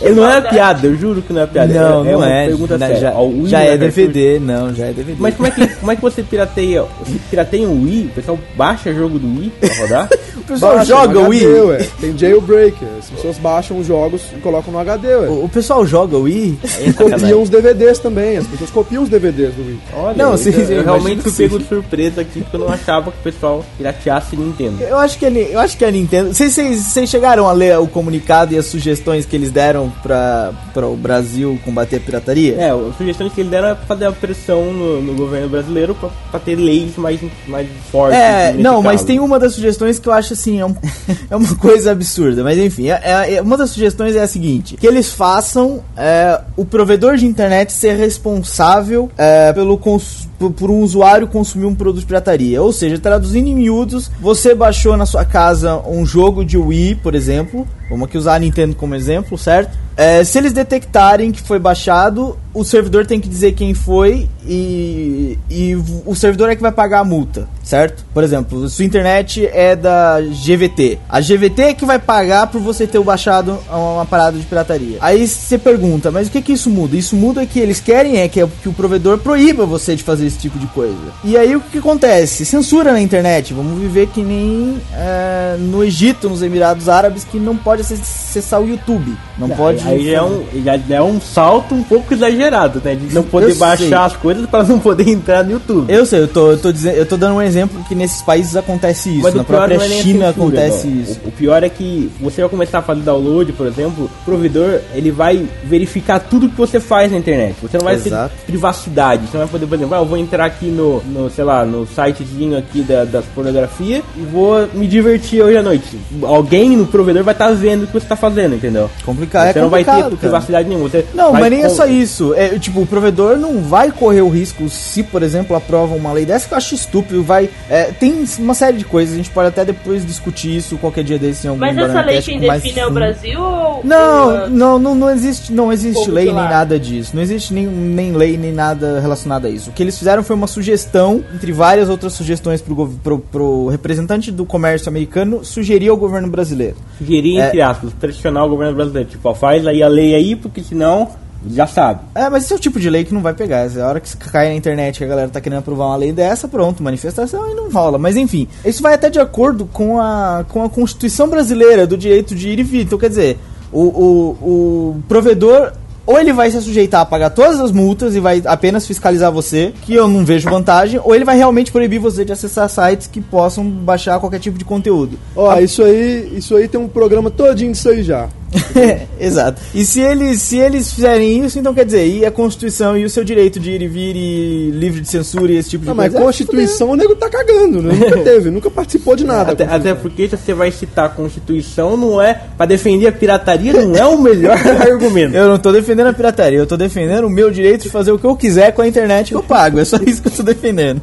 Ele não é uma piada, eu juro que não é piada. Não, é, é não uma é. pergunta já, séria. já, Ó, o Wii já não é? DVD, não, já é DVD. Mas como é que, como é que você pirateia? Você pirateia um Wii? O pessoal baixa jogo do Wii pra rodar? o pessoal Baixa joga o Wii? Ué. Tem jailbreak. As pessoas baixam os jogos e colocam no HD, ué. O, o pessoal joga o Wii? É Copiam os DVDs também. As pessoas copiam os DVDs do Wii. Olha, Não, eu, eu eu realmente fui pego de surpresa aqui porque eu não achava que o pessoal pirateasse Nintendo. Eu acho que a, Ni- eu acho que a Nintendo. Vocês, vocês, vocês chegaram a ler o comunicado e as sugestões que eles deram pra o Brasil combater a pirataria? É, as sugestões que ele deram é fazer a pressão no, no governo brasileiro pra ter leis mais, mais fortes. É, não, mas caso. tem uma das sugestões que eu acho assim, é, um- é uma coisa absurda. Mas enfim, é- é- é- uma das sugestões é a seguinte: que eles façam é, o provedor de internet ser responsável é, pelo cons- por, por um usuário consumir um produto de pirataria. Ou seja, traduzindo em miúdos, você baixou na sua casa um jogo de Wii, por exemplo. Vamos aqui usar a Nintendo como exemplo, certo? É, se eles detectarem que foi baixado, o servidor tem que dizer quem foi e, e o servidor é que vai pagar a multa, certo? Por exemplo, sua internet é da GVT. A GVT é que vai pagar por você ter baixado uma parada de pirataria. Aí você pergunta, mas o que que isso muda? Isso muda que eles querem é que, que o provedor proíba você de fazer esse tipo de coisa. E aí o que, que acontece? Censura na internet. Vamos viver que nem é, no Egito, nos Emirados Árabes, que não pode acessar o YouTube. Não pode. Aí já é, um, já é um salto um pouco exagerado, né? De não poder Eu baixar sei. as coisas para não poder entrar no YouTube. Eu sei, eu tô, eu tô dizendo, eu tô dando um exemplo que nesses países acontece isso. Mas Na própria é China acontece não. isso. O, o pior é que você vai começar a fazer download, por exemplo, o provedor ele vai verificar tudo que você faz na internet. Você não vai Exato. ter privacidade. Você não vai poder, por exemplo, ah, eu vou entrar aqui no, no sei lá, no sitezinho aqui da, das pornografia e vou me divertir hoje à noite. Alguém no provedor vai estar vendo o que você tá fazendo, entendeu? Complicado, Você é não vai ter privacidade nenhuma. Você Não, mas nem é só isso. É, tipo, o provedor não vai correr o risco se, por exemplo, aprova uma lei dessa que eu acho estúpido. Vai, é, tem uma série de coisas, a gente pode até depois discutir isso qualquer dia desse em algum Mas essa lei quem define é o. Brasil ou. Não, não, não, não existe, não existe lei nem nada disso. Não existe nem, nem lei nem nada relacionado a isso. O que eles fizeram foi uma sugestão, entre várias outras sugestões pro, pro, pro representante do comércio americano sugerir ao governo brasileiro. Sugerir, É. entre aspas, pressionar o governo brasileiro. Tipo, ó, faz aí a lei aí, porque senão já sabe. É, mas esse é o tipo de lei que não vai pegar. É a hora que cai na internet que a galera tá querendo aprovar uma lei dessa, pronto, manifestação e não rola. Mas enfim, isso vai até de acordo com a, com a Constituição brasileira do direito de ir e vir. Então, quer dizer, o, o, o provedor. Ou ele vai se sujeitar a pagar todas as multas e vai apenas fiscalizar você, que eu não vejo vantagem, ou ele vai realmente proibir você de acessar sites que possam baixar qualquer tipo de conteúdo. Ó, isso aí, isso aí tem um programa todinho disso aí já. Exato. E se eles, se eles fizerem isso, então quer dizer, e a Constituição e o seu direito de ir e vir e livre de censura e esse tipo de Não, mas coisa. Constituição o nego tá cagando, né? Nunca teve, nunca participou de nada. Até, até porque se você vai citar a Constituição, não é pra defender a pirataria, não é o melhor argumento. Eu não tô defendendo a pirataria, eu tô defendendo o meu direito de fazer o que eu quiser com a internet que eu pago. É só isso que eu tô defendendo.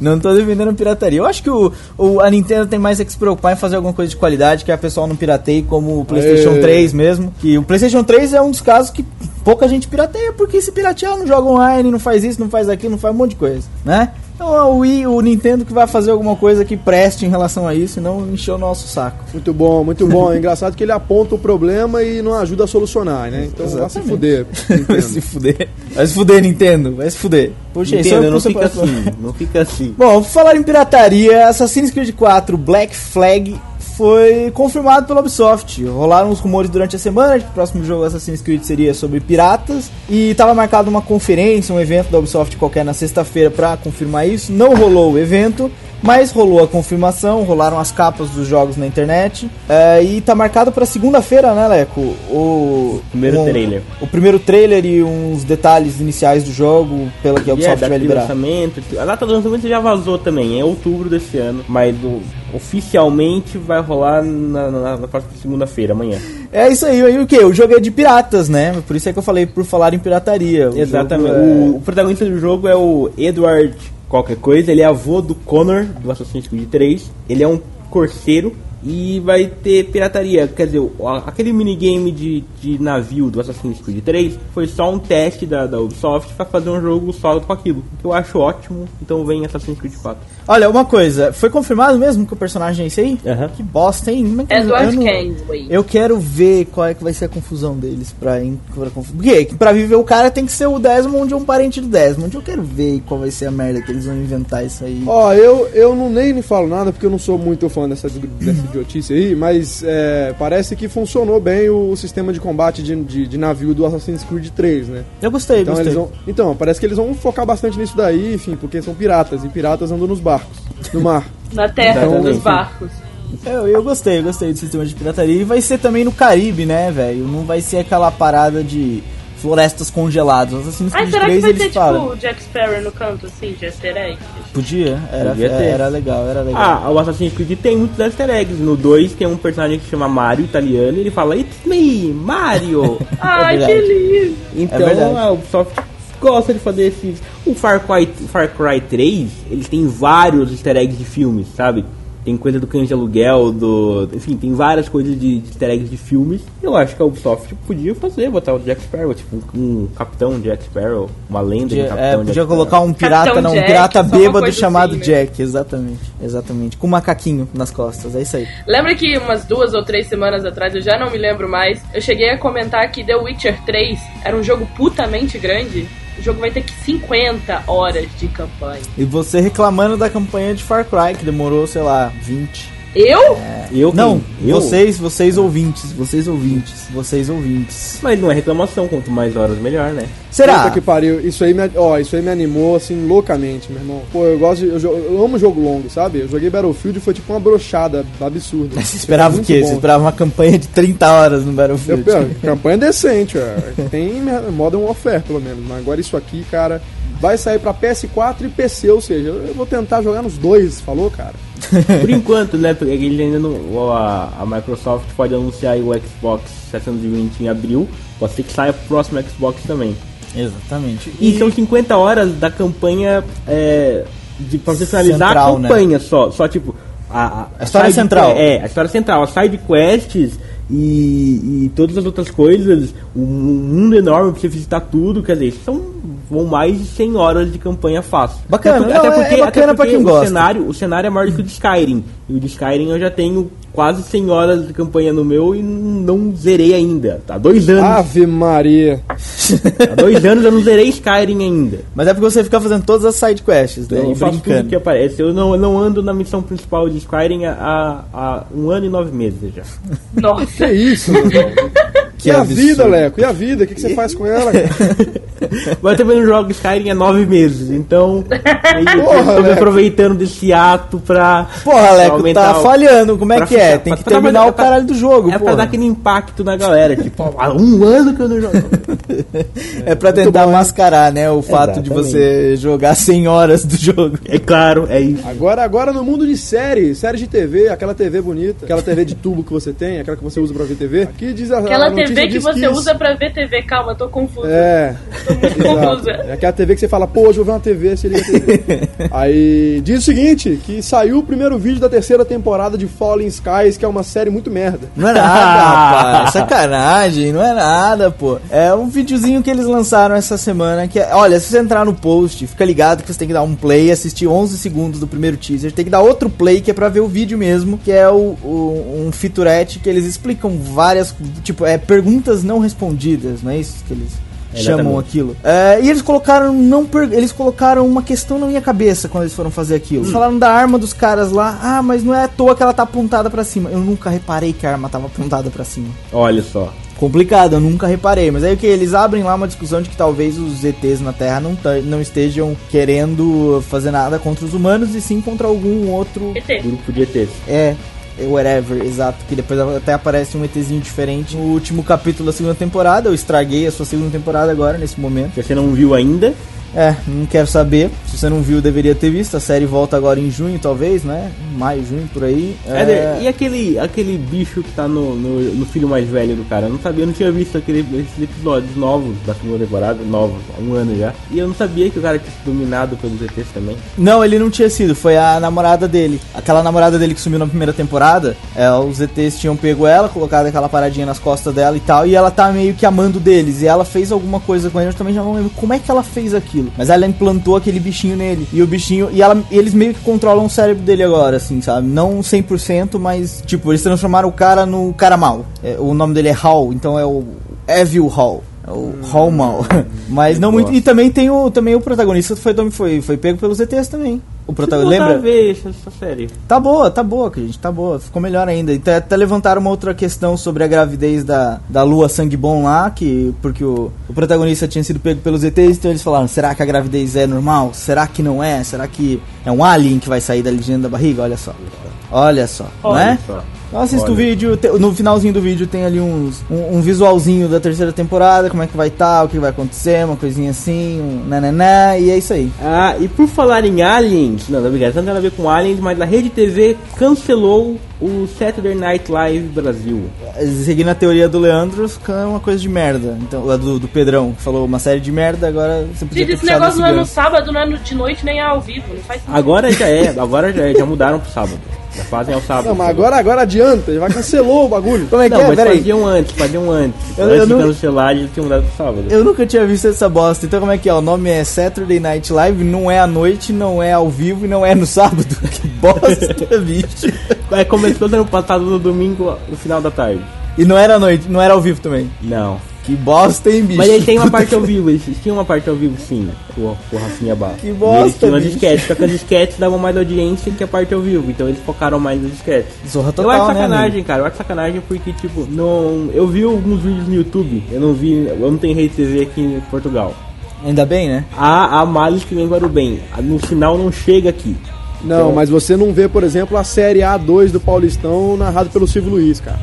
Não tô defendendo a pirataria. Eu acho que o, o- a Nintendo tem mais é que se preocupar em fazer alguma coisa de qualidade que a pessoal não pirateie, como o PlayStation É. 3 mesmo. Que o PlayStation 3 é um dos casos que pouca gente pirateia, porque se piratear não joga online, não faz isso, não faz aquilo, não faz um monte de coisa, né? Então é o Wii, o Nintendo que vai fazer alguma coisa que preste em relação a isso e não encher o nosso saco. Muito bom, muito bom. É engraçado que ele aponta o problema e não ajuda a solucionar, né? Então vai se Exatamente. fuder. vai Nintendo. se fuder. Vai se fuder, Nintendo. Vai se fuder. Puxa, isso Entenda, é não fica pra- assim, não fica assim. Bom, falar em pirataria, Assassin's Creed 4 Black Flag foi confirmado pela Ubisoft. Rolaram os rumores durante a semana de que o próximo jogo Assassin's Creed seria sobre piratas e estava marcado uma conferência, um evento da Ubisoft qualquer na sexta-feira para confirmar isso. Não rolou o evento, mas rolou a confirmação, rolaram as capas dos jogos na internet é, e tá marcado para segunda-feira, né, Leco? O Primeiro um- trailer. O primeiro trailer e uns detalhes iniciais do jogo, pela que a é, Ubisoft vai liberar. lançamento. A data do lançamento já vazou também, é outubro desse ano, mas o- oficialmente vai rolar na, na- na próxima segunda-feira, amanhã. É isso aí, e o que? O jogo é de piratas, né? Por isso é que eu falei por falar em pirataria. O Exatamente. é- O, o protagonista do jogo é o Edward qualquer coisa, ele é avô do Connor, do Assassin's Creed 3. Ele é um corceiro e vai ter pirataria. Quer dizer, aquele minigame de, de navio do Assassin's Creed 3 foi só um teste da, da Ubisoft pra fazer um jogo sólido com aquilo. Que eu acho ótimo, então vem Assassin's Creed 4. Olha, uma coisa, foi confirmado mesmo que o personagem é esse aí? Aham. Que bosta, hein? É que- Edward eu não- Kenway. Eu quero ver qual é que vai ser a confusão deles pra, pra Porque pra viver o cara tem que ser o Desmond ou um parente do Desmond. Eu quero ver qual vai ser a merda que eles vão inventar isso aí. Ó, eu, eu não nem me falo nada porque eu não sou muito fã dessa, dessa idiotice aí, mas é, parece que funcionou bem o, sistema de combate de, de, de navio do Assassin's Creed 3, né? Eu gostei, Então, gostei. eles vão, então, parece que eles vão focar bastante nisso daí, enfim, porque são piratas, e piratas andam nos barcos, no mar. Na terra Exatamente. dos barcos. Eu, eu gostei, eu gostei do sistema de pirataria. E vai ser também no Caribe, né, velho? Não vai ser aquela parada de florestas congeladas. Assassin's Ah, Creed será que 3 vai falam. tipo o Jack Sparrow no canto, assim, de easter egg? Podia, era, Podia ter. era legal, era legal. Ah, o Assassin's Creed tem muitos easter eggs. No 2 tem um personagem que se chama Mario, italiano, e ele fala It's me, Mario! Ai, que lindo! Então É verdade. a Ubisoft gosta de fazer esses. O Far Cry, Far Cry 3, ele tem vários easter eggs de filmes, sabe? Tem coisa do cães de aluguel, do. Enfim, tem várias coisas de, de easter eggs de filmes. Eu acho que a Ubisoft podia fazer, botar o Jack Sparrow, tipo, um, um capitão Jack Sparrow, uma lenda de um Podia, capitão é, Jack podia Sparrow. colocar um pirata, Capitão não, um Jack, pirata só uma bêbado chamado assim, né? Jack, exatamente, exatamente. Com um macaquinho nas costas, é isso aí. Lembra que umas duas ou três semanas atrás, eu já não me lembro mais, eu cheguei a comentar que The Witcher 3 era um jogo putamente grande? O jogo vai ter que 50 horas de campanha. E você reclamando da campanha de Far Cry, que demorou, sei lá, 20. Eu? Eu quem? Não, eu? vocês, vocês ouvintes, vocês ouvintes, vocês ouvintes. Mas não é reclamação, quanto mais horas melhor, né? Será? Puta que pariu. Isso aí, me, ó, isso aí me animou, assim, loucamente, meu irmão. Pô, eu gosto de. Eu, eu amo jogo longo, sabe? Eu joguei Battlefield e foi tipo uma brochada absurda. Você esperava o quê? bom. Você esperava uma campanha de 30 horas no Eu, Battlefield? pô, campanha decente, ó. Tem Modern Warfare, pelo menos. Mas agora isso aqui, cara, vai sair pra PS4 e PC, ou seja, eu vou tentar jogar nos dois, falou, cara? Por enquanto, né? Porque ele ainda não. A, a Microsoft pode anunciar aí o Xbox 720 em abril. Pode ser que saia pro próximo Xbox também. Exatamente. E são 50 horas da campanha é, de, pra você finalizar Central, a né? campanha só. Só tipo. A, A história side- central. É, a história central. As side quests e, e todas as outras coisas. Um mundo enorme pra você visitar tudo. Quer dizer, são vão mais de 100 horas de campanha fácil. Bacana, até, não, até é- porque, é bacana até pra porque quem o gosta. Cenário, o cenário é maior do que o de Skyrim. E o de Skyrim eu já tenho quase 100 horas de campanha no meu e não zerei ainda. Tá dois anos. Ave Maria. Há dois anos eu não zerei Skyrim ainda. Mas é porque você fica fazendo todas as side quests, né? Eu e faço tudo que aparece. Eu não, eu não ando na missão principal de Skyrim há, há um ano e nove meses já. Nossa. Que isso? Que E a absurdo. vida, Leco? E a vida? O que, que você faz com ela, cara? Mas eu também não jogo Skyrim há nove meses, então tô me aproveitando desse ato pra. Porra, Leco, tá o- falhando. Como é que é? Tem pra- que pra- terminar pra- o caralho do jogo, É pra dar aquele impacto na galera. Tipo, há um ano que eu não jogo. É pra tentar mascarar, né? O fato de você jogar 100 horas do jogo. É claro, é isso. Agora, agora no mundo de série, séries de TV, aquela TV bonita, aquela TV de tubo que você tem, aquela que você usa pra ver TV. Aqui diz a, Aquela a notícia TV que você usa pra ver TV. Calma, tô confusa. É. Exato. confusa. É aquela TV que você fala, pô, hoje eu vou ver uma TV, se liga a TV. Aí diz o seguinte, que saiu o primeiro vídeo da terceira temporada de Fallen Skies, que é uma série muito merda. Não é nada, rapaz. Sacanagem, não é nada, pô. É um videozinho que eles lançaram essa semana que é, olha, se você entrar no post, fica ligado que você tem que dar um play, assistir 11 segundos do primeiro teaser, tem que dar outro play que é pra ver o vídeo mesmo, que é o, o- um featurette que eles explicam várias, tipo, é perguntas não respondidas, não é isso que eles chamam Exatamente. aquilo. É, e eles colocaram não per- eles colocaram uma questão na minha cabeça quando eles foram fazer aquilo. Eles falaram da arma dos caras lá. Ah, mas não é à toa que ela tá apontada pra cima. Eu nunca reparei que a arma tava apontada pra cima. Olha só. Complicado, eu nunca reparei. Mas aí o que? Eles abrem lá uma discussão de que talvez os ETs na Terra não, não estejam querendo fazer nada contra os humanos e sim contra algum outro. ET. Grupo de ETs. É. é Whatever, exato. Que depois até aparece um ETzinho diferente. No último capítulo da segunda temporada, eu estraguei a sua segunda temporada agora, nesse momento. Se você não viu ainda, É, não quero saber. Se você não viu, deveria ter visto. A série volta agora em junho, talvez, né? Maio, junho, por aí. Éder, e aquele, aquele bicho que tá no, no, no filho mais velho do cara? Eu não sabia, eu não tinha visto aquele, esses episódios novos da segunda temporada, novos, há um ano já. E eu não sabia que o cara tinha sido dominado pelos ETs também. Não, ele não tinha sido. Foi a namorada dele. Aquela namorada dele que sumiu na primeira temporada. É, os ETs tinham pego ela, colocado aquela paradinha nas costas dela e tal. E ela tá meio que amando deles. E ela fez alguma coisa com ele. Eu também já não lembro como é que ela fez aquilo. Mas ela implantou aquele bichinho nele. E o bichinho. E ela, eles meio que controlam o cérebro dele agora, assim, sabe? Não 100%, mas. Tipo, eles transformaram o cara no cara mal. É, o nome dele é Hall, então é o Evil Hall. É o Hall mal. Mas não muito. E também tem o, também o protagonista foi, foi, foi pego pelos ETs também. O protagonista. Lembra? ver essa, essa série. Tá boa, tá boa, gente, tá boa. Ficou melhor ainda. E até, até levantaram uma outra questão sobre a gravidez da, da Lua Sangue Bom lá, que porque o, o protagonista tinha sido pego pelos ETs, então eles falaram: será que a gravidez é normal? Será que não é? Será que é um alien que vai sair da legenda da barriga? Olha só. Olha só, não é? Só. Então assista o Olha. vídeo, te- no finalzinho do vídeo tem ali uns, um, um visualzinho da terceira temporada, como é que vai estar, o que vai acontecer, uma coisinha assim, um nananá, e é isso aí. Ah, e por falar em aliens, não, não, obrigado, não tem nada a ver com aliens, mas a Rede TV cancelou o Saturday Night Live Brasil. Seguindo a teoria do Leandro, é uma coisa de merda. Então, a do, do Pedrão, que falou uma série de merda, agora você podia Gente, ter esse negócio não é no sábado, não é de noite, nem é ao vivo. Não faz sentido. Agora já é, agora já, é, já mudaram pro sábado. Já fazem ao sábado. Não, mas agora, agora adianta, já cancelou o bagulho. Como é que Não, é? mas Peraí. faziam antes, faziam antes. Eu- antes eu de não- cancelar, eles tinham mudado pro sábado. Eu nunca tinha visto essa bosta. Então como é que é? O nome é Saturday Night Live, não é à noite, não é ao vivo e não é no sábado. Que bosta, bicho. É, começou no ano passado, no domingo, no final da tarde. E não era à noite, não era ao vivo também. Não. Que bosta, hein, bicho? Mas ele tem uma Puta parte que- ao vivo, eles tinham uma parte ao vivo sim, o, o Rafinha Barra. Que bosta, E bicho. esquetes, só que as esquetes davam mais audiência que a parte ao vivo, então eles focaram mais nas esquetes. Zorra eu total, acho né, sacanagem, amigo? cara, eu acho sacanagem porque, tipo, não. Eu vi alguns vídeos no YouTube, eu não vi, eu não tenho rede TV aqui em Portugal. Ainda bem, né? Há, há males que vem para o bem, no final não chega aqui. Não, mas você não vê, por exemplo, a série A2 do Paulistão narrado pelo Silvio Luiz, cara.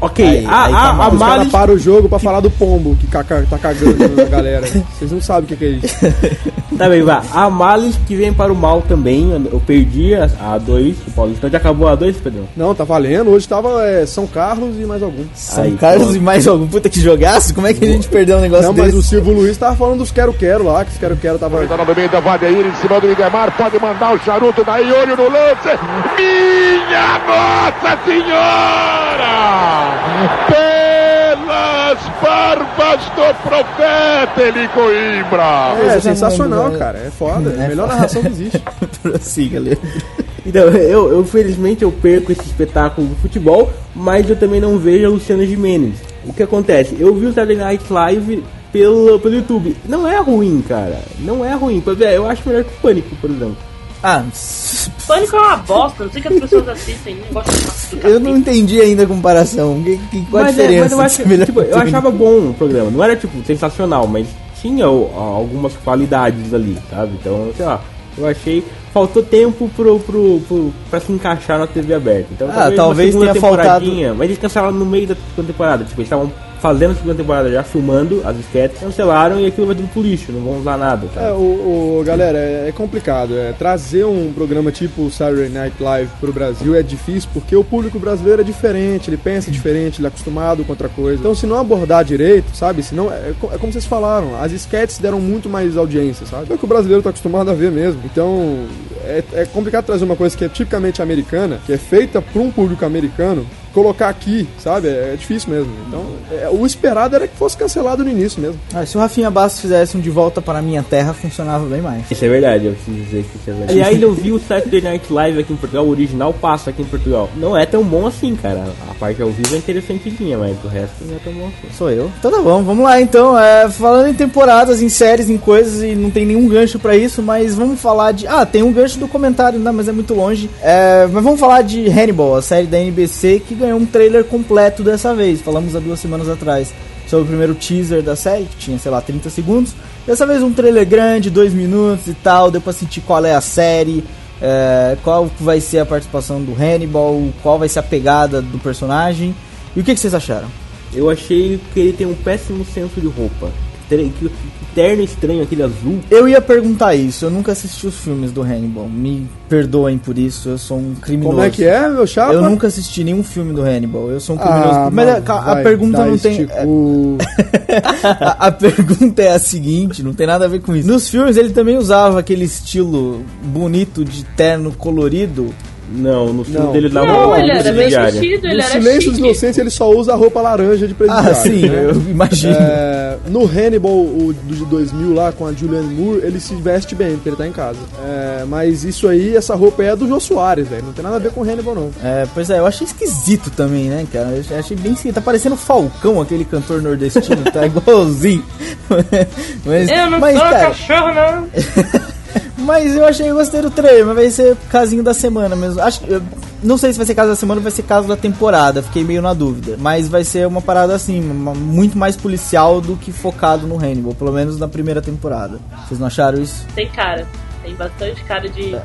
Ok, Aí- há, aí tá há, mal. há Os caras males. param o jogo pra falar do pombo que caca- tá cagando na galera. Vocês não sabem o que, que é isso. Tá bem, vá. Há males que vêm para o mal também. Eu perdi a a A2, o Paulistão já acabou a A2, Pedrão? Não, tá valendo. Hoje tava é, São Carlos e mais algum. São Aí, Carlos pronto. e mais algum puta que jogasse? Como é que a gente perdeu um negócio Não, mas desse? o Silvio Luiz tava falando dos quero-quero lá, que os quero-quero tava. Tá novamente a Vadeir em cima do Idemar, pode mandar o charuto daí, olho no lance. Minha Nossa Senhora! Pelas barbas do profeta Eli Coimbra! É, Você sensacional, cara. É foda. É É a melhor narração que existe. Prossiga, Lê. Então, eu, eu felizmente eu perco esse espetáculo do futebol, mas eu também não vejo a Luciana Gimenez. O que acontece? Eu vi o Saturday Night Live pelo, pelo YouTube. Não é ruim, cara. Não é ruim. Exemplo, Eu acho melhor que o Pânico, por exemplo. Ah, Pânico é uma bosta, não sei que as pessoas assistem, eu não entendi ainda a comparação. Que, que, qual a Mas, é, diferença? mas eu, acho, tipo, eu achava bom o programa. Não era, tipo, sensacional, mas tinha ó, algumas qualidades ali, sabe? Então, sei lá, eu achei... Faltou tempo pro, pro, pro, pra se encaixar na TV aberta. Então, Ah, uma talvez segunda tenha faltado- temporadinha, Mas eles cancelaram no meio da segunda temporada. Tipo, eles estavam fazendo a segunda temporada já, filmando as esquetes, cancelaram e aquilo vai tudo pro lixo, não vão usar nada, É, o, o- galera, é, é complicado. É, trazer um programa tipo Saturday Night Live pro Brasil é difícil porque o público brasileiro é diferente, ele pensa diferente, ele é acostumado com outra coisa. Então, se não abordar direito, sabe? Se não, é, co- é como vocês falaram, as sketches deram muito mais audiência, sabe? É o que o brasileiro tá acostumado a ver mesmo. Então, é, é complicado trazer uma coisa que é tipicamente americana, que é feita por um público americano, colocar aqui, sabe? É, é difícil mesmo. Então, é, o esperado era que fosse cancelado no início mesmo. Ah, se o Rafinha Bastos fizesse um De Volta para a Minha Terra, funcionava bem mais. Isso é verdade, eu preciso dizer que isso é verdade. Aliás, eu vi o Saturday Night Live aqui em Portugal, o original passa aqui em Portugal. Não é tão bom assim, cara. A parte ao vivo é interessantinha, mas o resto não é tão bom assim. Sou eu. Então tá bom, vamos lá então. É, falando em temporadas, em séries, em coisas, e não tem nenhum gancho pra isso, mas vamos falar de. Ah, tem um gancho do comentário, não, mas é muito longe. É, mas vamos falar de Hannibal, a série da NBC que ganhou um trailer completo dessa vez. Falamos há duas semanas atrás sobre o primeiro teaser da série, que tinha, sei lá, 30 segundos. Dessa vez um trailer grande, dois minutos e tal, deu pra sentir qual é a série. é, qual vai ser a participação do Hannibal, qual vai ser a pegada do personagem. E o que, que vocês acharam? Eu achei que ele tem um péssimo senso de roupa. Tre- Que que terno estranho, aquele azul. Eu ia perguntar isso, eu nunca assisti os filmes do Hannibal. Me perdoem por isso, eu sou um criminoso. Como é que é, meu chapa? Eu nunca assisti nenhum filme do Hannibal, eu sou um criminoso. Ah, Mas a, mano, a vai pergunta não tem. cu. A, a pergunta é a seguinte, não tem nada a ver com isso. Nos filmes ele também usava aquele estilo bonito de terno colorido. Não, no filme Não. dele dava Não, uma ele era presidiária. vestido, ele No Silêncio dos. Inocentes ele só usa a roupa laranja de presidiário. Ah, sim, né? eu imagino. É, no Hannibal, o do de 2000 lá com a Julianne Moore, ele se veste bem, porque ele tá em casa. É, mas isso aí, essa roupa aí é do Jô Soares, velho. Não tem nada a ver com Hannibal, não. É, pois é, eu achei esquisito também, né, cara? Eu achei bem esquisito. Tá parecendo o Falcão, aquele cantor nordestino, tá igualzinho. mas, Eu não mas, sou cara, cachorro, não. Mas eu achei, eu gostei do trailer, mas vai ser casinho da semana mesmo. Acho eu Não sei se vai ser caso da semana ou vai ser caso da temporada, fiquei meio na dúvida. Mas vai ser uma parada assim, uma- muito mais policial do que focado no Hannibal, pelo menos na primeira temporada. Vocês não acharam isso? Tem cara. Tem bastante cara de.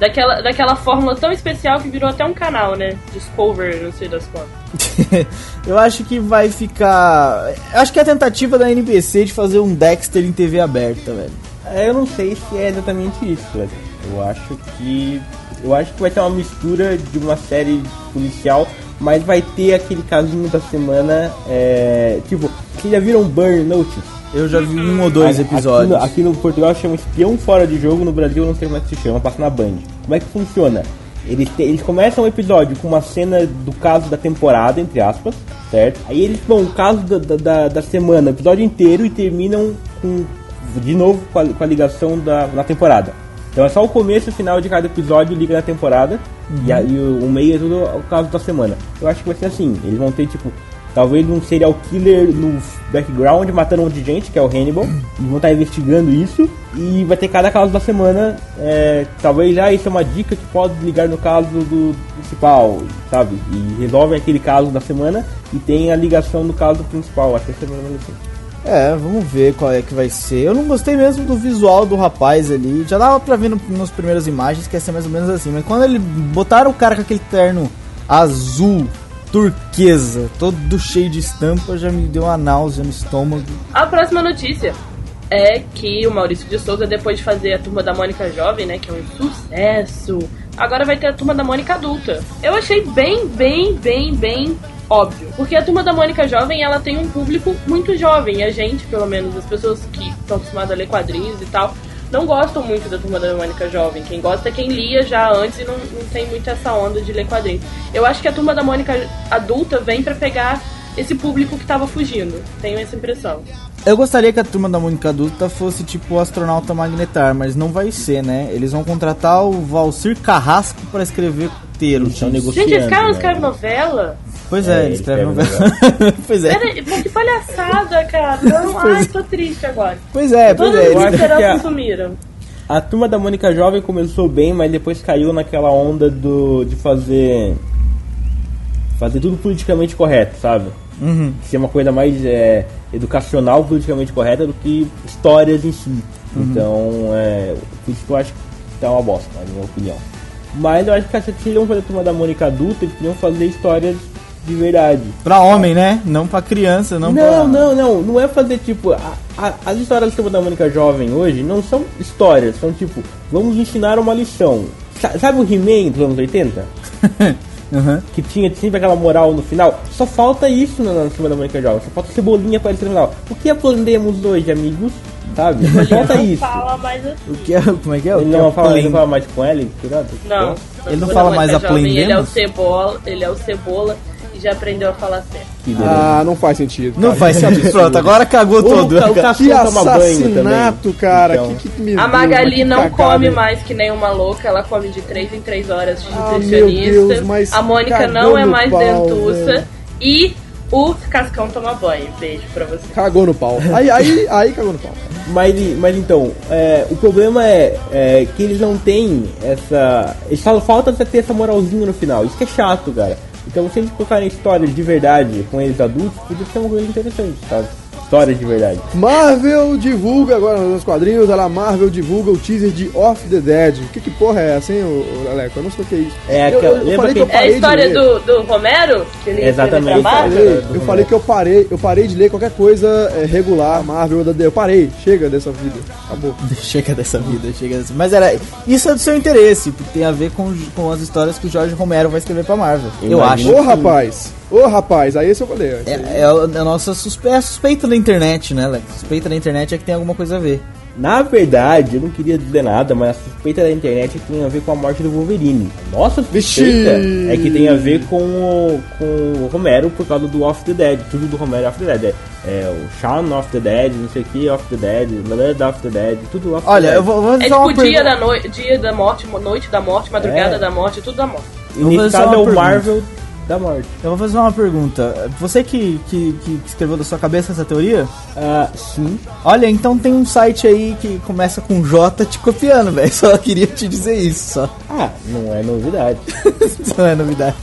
Daquela, daquela fórmula tão especial que virou até um canal, né? Discover, não sei das quantas. eu acho que vai ficar. Acho que é a tentativa da NBC de fazer um Dexter em TV aberta, velho. É, eu não sei se é exatamente isso, velho. Eu acho que. Eu acho que vai ter uma mistura de uma série policial, mas vai ter aquele casinho da semana. É, tipo, vocês já viram Burn Notice? Eu já vi um ou dois episódios. Aqui no, aqui no Portugal chama Espião Fora de Jogo, no Brasil eu não sei como é que se chama, passa na Band. Como é que funciona? Eles, te- eles começam o episódio com uma cena do caso da temporada, entre aspas, certo? Aí eles vão o caso da, da, da, da semana, o episódio inteiro, e terminam com de novo com a, com a ligação da, na temporada. Então é só o começo e o final de cada episódio liga na temporada, e, a- e o, o meio é tudo o caso da semana. Eu acho que vai ser assim, eles vão ter tipo. Talvez um serial killer no background matando um monte de gente, que é o Hannibal. Eles vão estar investigando isso. E vai ter cada caso da semana. é, talvez já isso é uma dica que pode ligar no caso do principal, sabe? E resolve aquele caso da semana e tem a ligação do caso principal. Acho que é menos assim. É, vamos ver qual é que vai ser. Eu não gostei mesmo do visual do rapaz ali. Já dava pra ver no, nas primeiras imagens que ia ser mais ou menos assim. Mas quando ele botaram o cara com aquele terno azul, turquesa, todo cheio de estampa, já me deu uma náusea no estômago. A próxima notícia é que o Maurício de Souza, depois de fazer a turma da Mônica Jovem, né, que é um sucesso, agora vai ter a turma da Mônica Adulta. Eu achei bem, bem, bem, bem óbvio. Porque a turma da Mônica Jovem, ela tem um público muito jovem. E a gente, pelo menos, as pessoas que estão acostumadas a ler quadrinhos e tal, não gostam muito da turma da Mônica Jovem. Quem gosta é quem lia já antes e não, não tem muito essa onda de ler quadrinhos. Eu acho que a turma da Mônica Adulta vem pra pegar esse público que tava fugindo. Tenho essa impressão. Eu gostaria que a turma da Mônica Adulta fosse tipo o astronauta magnetar, mas não vai ser, né? Eles vão contratar o Valcir Carrasco pra escrever roteiro. Eles estão disso. negociando. Gente, esse cara não né? escreve novela? Pois É, é, ele escreve novela. pois é. Pera, pô, que palhaçada, cara. Não, ai, tô triste agora. Pois é, pois Todas é. as eu acho Eles... que a- esperanças sumiram. A turma da Mônica Jovem começou bem, mas depois caiu naquela onda do de fazer fazer tudo politicamente correto, sabe? Uhum. Ser uma coisa mais é, educacional, politicamente correta do que histórias em si. Então, é, por isso que eu acho que tá uma bosta, na minha opinião. Mas eu acho que se eles iam fazer a turma da Mônica adulta, eles podiam fazer histórias de verdade. Pra homem, né? Não pra criança, não, Não, pra... não, não, não, é fazer tipo. a- a- as histórias da Turma da Mônica Jovem hoje não são histórias, são tipo, vamos ensinar uma lição. Sa- Sabe o He-Man dos anos 80? Uhum. Que tinha sempre aquela moral no final? Só falta isso na, na Turma da Mônica Jovem, só falta cebolinha aparecer no final. O que aprendemos hoje, amigos? Sabe? Só falta não isso. fala mais assim. O que é, como é que é? O Ele que é não, fala, ele não fala mais com ela, cuidado. Não. Ele não Quando fala mais a Jovem, Ele é o cebola, ele é o cebola e já aprendeu a falar certo. Que. Ah, não faz sentido. Não cara. faz sentido. Pronto, agora cagou O todo. O Cascão Que toma banho assassinato, cara. Então. Que, que A Magali que não cagada. come mais que nem uma louca, ela come de 3 em 3 horas de Ah, nutricionista. Deus, a Mônica não é mais pau, dentuça. velho. E o Cascão toma banho. Beijo pra você. Cagou no pau. Aí, aí, aí cagou no pau. Mas, mas então, é, o problema é, é que eles não têm essa. Eles falam, falta você ter essa moralzinha no final. Isso que é chato, cara. Então, se eles colocarem histórias de verdade com eles adultos, podia ser uma coisa interessante, sabe? Histórias de verdade. Marvel divulga agora nos quadrinhos, olha lá, Marvel divulga o teaser de Off the Dead. Que que porra é essa, hein, ô, Aleco? Eu não sei o que é isso. É eu, aquela- eu, eu falei que eu que- É a parei história de ler. do, do Romero? Que ele Exatamente. Eu falei, eu falei que eu parei, eu parei de ler qualquer coisa é, regular, Marvel da Eu parei, chega dessa vida. Acabou. Chega dessa vida, chega dessa... Mas era... Isso é do seu interesse, porque tem a ver com, com as histórias que o Jorge Romero vai escrever pra Marvel. Eu, Eu acho. Ô rapaz, ô rapaz, aí esse eu falei. aí. É, é, o- é a nossa suspe... é a suspeita da internet, né, Lex? Suspeita da internet é que tem alguma coisa a ver. Na verdade, eu não queria dizer nada, mas a suspeita da internet é que tem a ver com a morte do Wolverine. A nossa suspeita Vixe! é que tem a ver com o, com o Romero por causa do Off the Dead. Tudo do Romero é Off the Dead. É, é o Shaun of the Dead, não sei o que, Off the Dead, Blood of the Dead, tudo Off Olha, the Dead. eu vou, vou É fazer uma tipo dia pergunta. da, noi dia da morte, noite da morte, madrugada É. da morte, tudo da morte. E eu vou nesse fazer caso é uma o pergunta. Marvel da morte. Eu vou fazer uma pergunta. Você que, que, que escreveu da sua cabeça essa teoria? Ah, sim. Olha, então tem um site aí que começa com J te copiando, velho. Só queria te dizer isso, só. Ah, não é novidade. Não é novidade.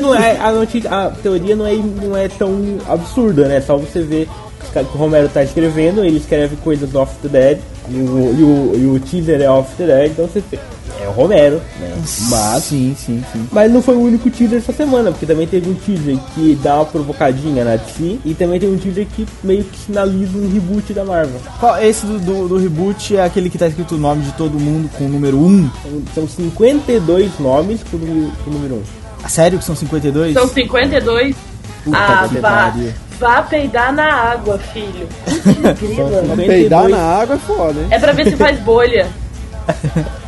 Não é, a, notícia, a teoria não é, não é tão absurda, né? Só você ver que o Romero tá escrevendo, ele escreve coisas do Off the Dead, e o, e o, e o teaser é Off the Dead, então você. É o Romero, né? Mas. Sim, sim, sim. Mas não foi o único teaser essa semana, porque também teve um teaser que dá uma provocadinha na DC, e também tem um teaser que meio que sinaliza um reboot da Marvel. Qual, esse do, do, do reboot é aquele que tá escrito o nome de todo mundo com o número 1. São, são 52 nomes com o número, com o número 1. Ah, Sério que são 52? São 52. Puta ah, que pariu. Vá peidar na água, filho. Grila. Peidar na água é foda, hein? É pra ver se faz bolha.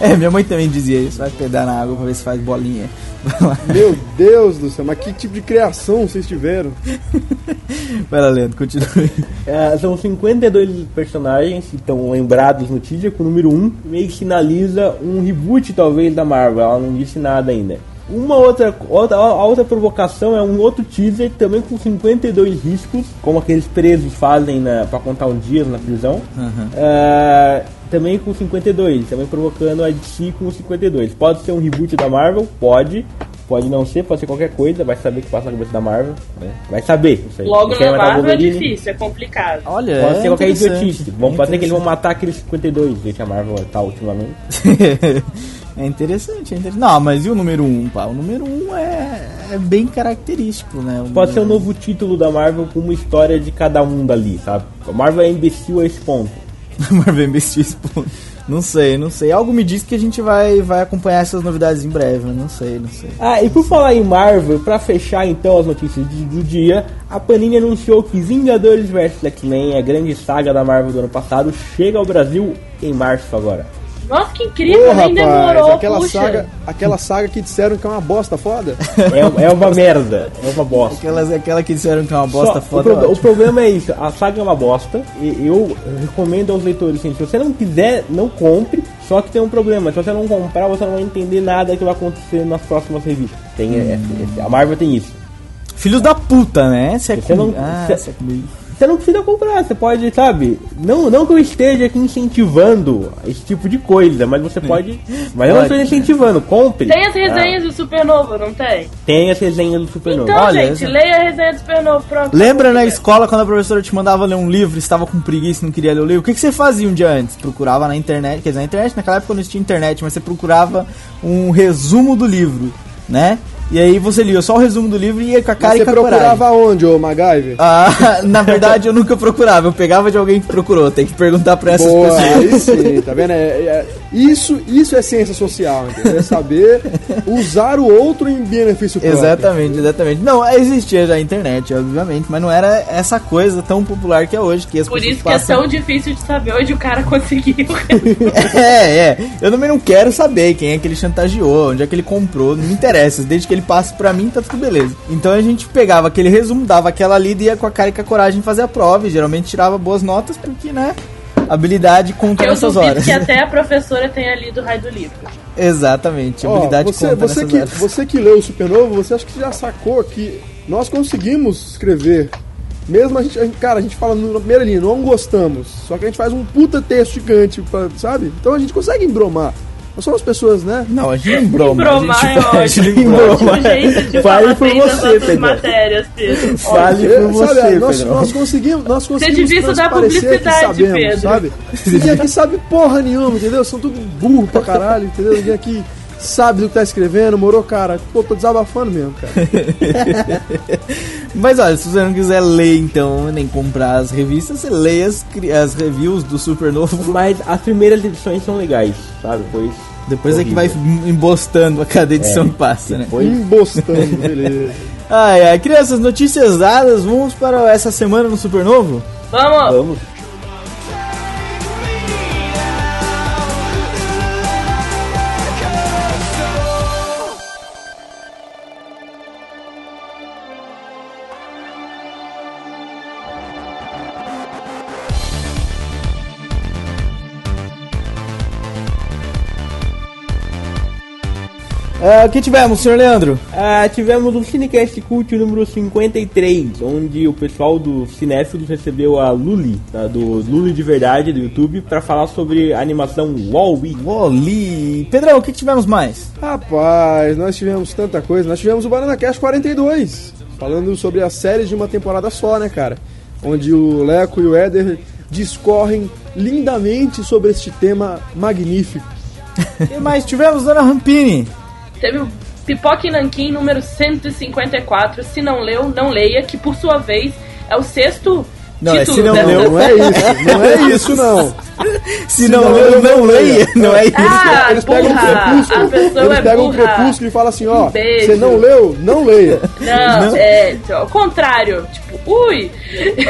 É, minha mãe também dizia isso. Vai pedar na água pra ver se faz bolinha. Meu Deus do céu, mas que tipo de criação vocês tiveram? Vai lá, Leandro, continue. É, são 52 personagens que estão lembrados no teaser com o número 1, meio que sinaliza um reboot talvez da Marvel, ela não disse nada ainda. Uma outra, outra, a outra provocação é um outro teaser também com 52 riscos, como aqueles presos fazem na, pra contar os dias na prisão. É, também com 52, também provocando a DC com 52. Pode ser um reboot da Marvel? Pode. Pode não ser, pode ser qualquer coisa, vai saber o que passa na cabeça da Marvel. né? Vai saber. Isso aí. Logo na o Marvel é difícil, é complicado. Olha, Pode é ser qualquer idiotice. Vamos pode ser que eles vão matar aqueles 52, gente, a Marvel tá ultimamente. é interessante, é interessante. Não, mas e o número 1, um, pá? O número 1 um é, é bem característico, né? O Pode ser um novo título da Marvel com uma história de cada um dali, sabe? A Marvel é imbecil a esse ponto. um. Marvel MSX, pô. Não sei, não sei. Algo me diz que a gente vai, vai acompanhar essas novidades em breve. Não sei, não sei. Ah, e por falar em Marvel, pra fechar então as notícias de- do dia, a Panini anunciou que Vingadores vs X-Men, a grande saga da Marvel do ano passado, chega ao Brasil em março agora. Nossa, que incrível, Ô, nem demorou, aquela puxa. saga, aquela saga que disseram que é uma bosta foda. É, é uma merda, é uma bosta. Aquelas, aquela que disseram que é uma bosta Só- foda. o, pro- o problema é isso, a saga é uma bosta. E eu recomendo aos leitores, assim, se você não quiser, não compre. Só que tem um problema, se você não comprar, você não vai entender nada que vai acontecer nas próximas revistas. Tem, é- é- a Marvel tem isso. Filhos da puta, né? Se é Você não- comigo. Ah, se é comigo. Você não precisa comprar, você pode, sabe? Não, não que eu esteja aqui incentivando esse tipo de coisa, mas você pode. Mas eu não estou Pode. incentivando, compre. Tem as resenhas do Supernova, não tem? Tem as resenhas do Supernova. Então, Olha, gente, essa- leia a resenha do Supernova. Pronto. Lembra na escola quando a professora te mandava ler um livro, estava com preguiça e não queria ler o livro? O que, que você fazia um dia antes? Procurava na internet, quer dizer, na internet naquela época não existia internet, mas você procurava um resumo do livro, né? E aí você lia só o resumo do livro e ia com a cara Mas e você com a coragem. procurava onde, ô MacGyver? Ah, na verdade eu nunca procurava, eu pegava de alguém que procurou, tem que perguntar pra essas Boa, pessoas. aí sim, tá vendo? É- é- isso, isso é ciência social, entendeu? É saber usar o outro em benefício próprio. Exatamente, exatamente. Não, existia já a internet, obviamente, mas não era essa coisa tão popular que é hoje, que as Por isso que é tão difícil de saber onde o cara conseguiu. É, é. Eu também não quero saber quem é que ele chantageou, onde é que ele comprou, não me interessa. Desde que ele passe pra mim, tá tudo beleza. Então a gente pegava aquele resumo, dava aquela lida e ia com a cara e com a coragem fazer a prova. E geralmente tirava boas notas, porque, né? Habilidade conta Eu nessas duvido horas. que até a professora tenha lido o raio do livro. Exatamente, habilidade você, conta você, nessas que, horas. você que leu o Supernova, você acha que já sacou que nós conseguimos escrever. Mesmo a gente, a gente- cara, a gente fala no- na primeira linha, não gostamos. Só que a gente faz um puta texto gigante, pra- sabe? Então a gente consegue embromar. Nós somos pessoas, né? Não, a gente broma. Bromar a gente, é a gente de Fale por você, Pedro. matérias, Pedro. Fale É, por você, sabe, nós, Pedro. nós conseguimos, nós conseguimos devia estudar publicidade, sabemos, Pedro. sabe? Ninguém aqui sabe porra nenhuma, entendeu? São tudo burro pra caralho, entendeu? Ninguém aqui sabe do que tá escrevendo, morou, cara? Pô, tô desabafando mesmo, cara. Mas olha, se você não quiser ler então, nem comprar as revistas, você leia as, as reviews do Supernovo. Mas as primeiras edições são legais, sabe? Pois. Depois é que vai embostando a cada edição É. que passa, né? Depois. Embostando, beleza. Ai, ai, crianças, notícias dadas, vamos para essa semana no Supernovo? Vamos! Vamos. Ah, O que tivemos, senhor Leandro? Ah, tivemos o Cinecast Cult número 53, onde o pessoal do Cinéfilos recebeu a Luli, tá, do Luli de Verdade, do YouTube, para falar sobre a animação Wall-E. Wally. Pedrão, o que tivemos mais? Rapaz, nós tivemos tanta coisa. Nós tivemos o Banana Cash 42, falando sobre as séries de uma temporada só, né, cara? Onde o Leco e o Éder discorrem lindamente sobre este tema magnífico. O que mais tivemos, dona Rampini? Teve o Pipoca e Nanquim número 154. Se não leu, não leia, que por sua vez é o sexto Não, é título se não dessa- leu, Não é isso, não é isso não. Se não leu, não leia. Não é isso. Ah, Eles pegam um burra! A crepúsculo, pessoa eles é pegam um burra. crepúsculo e falam assim, ó, Um beijo. você não leu, não leia. Não, é ao contrário. Tipo, ui!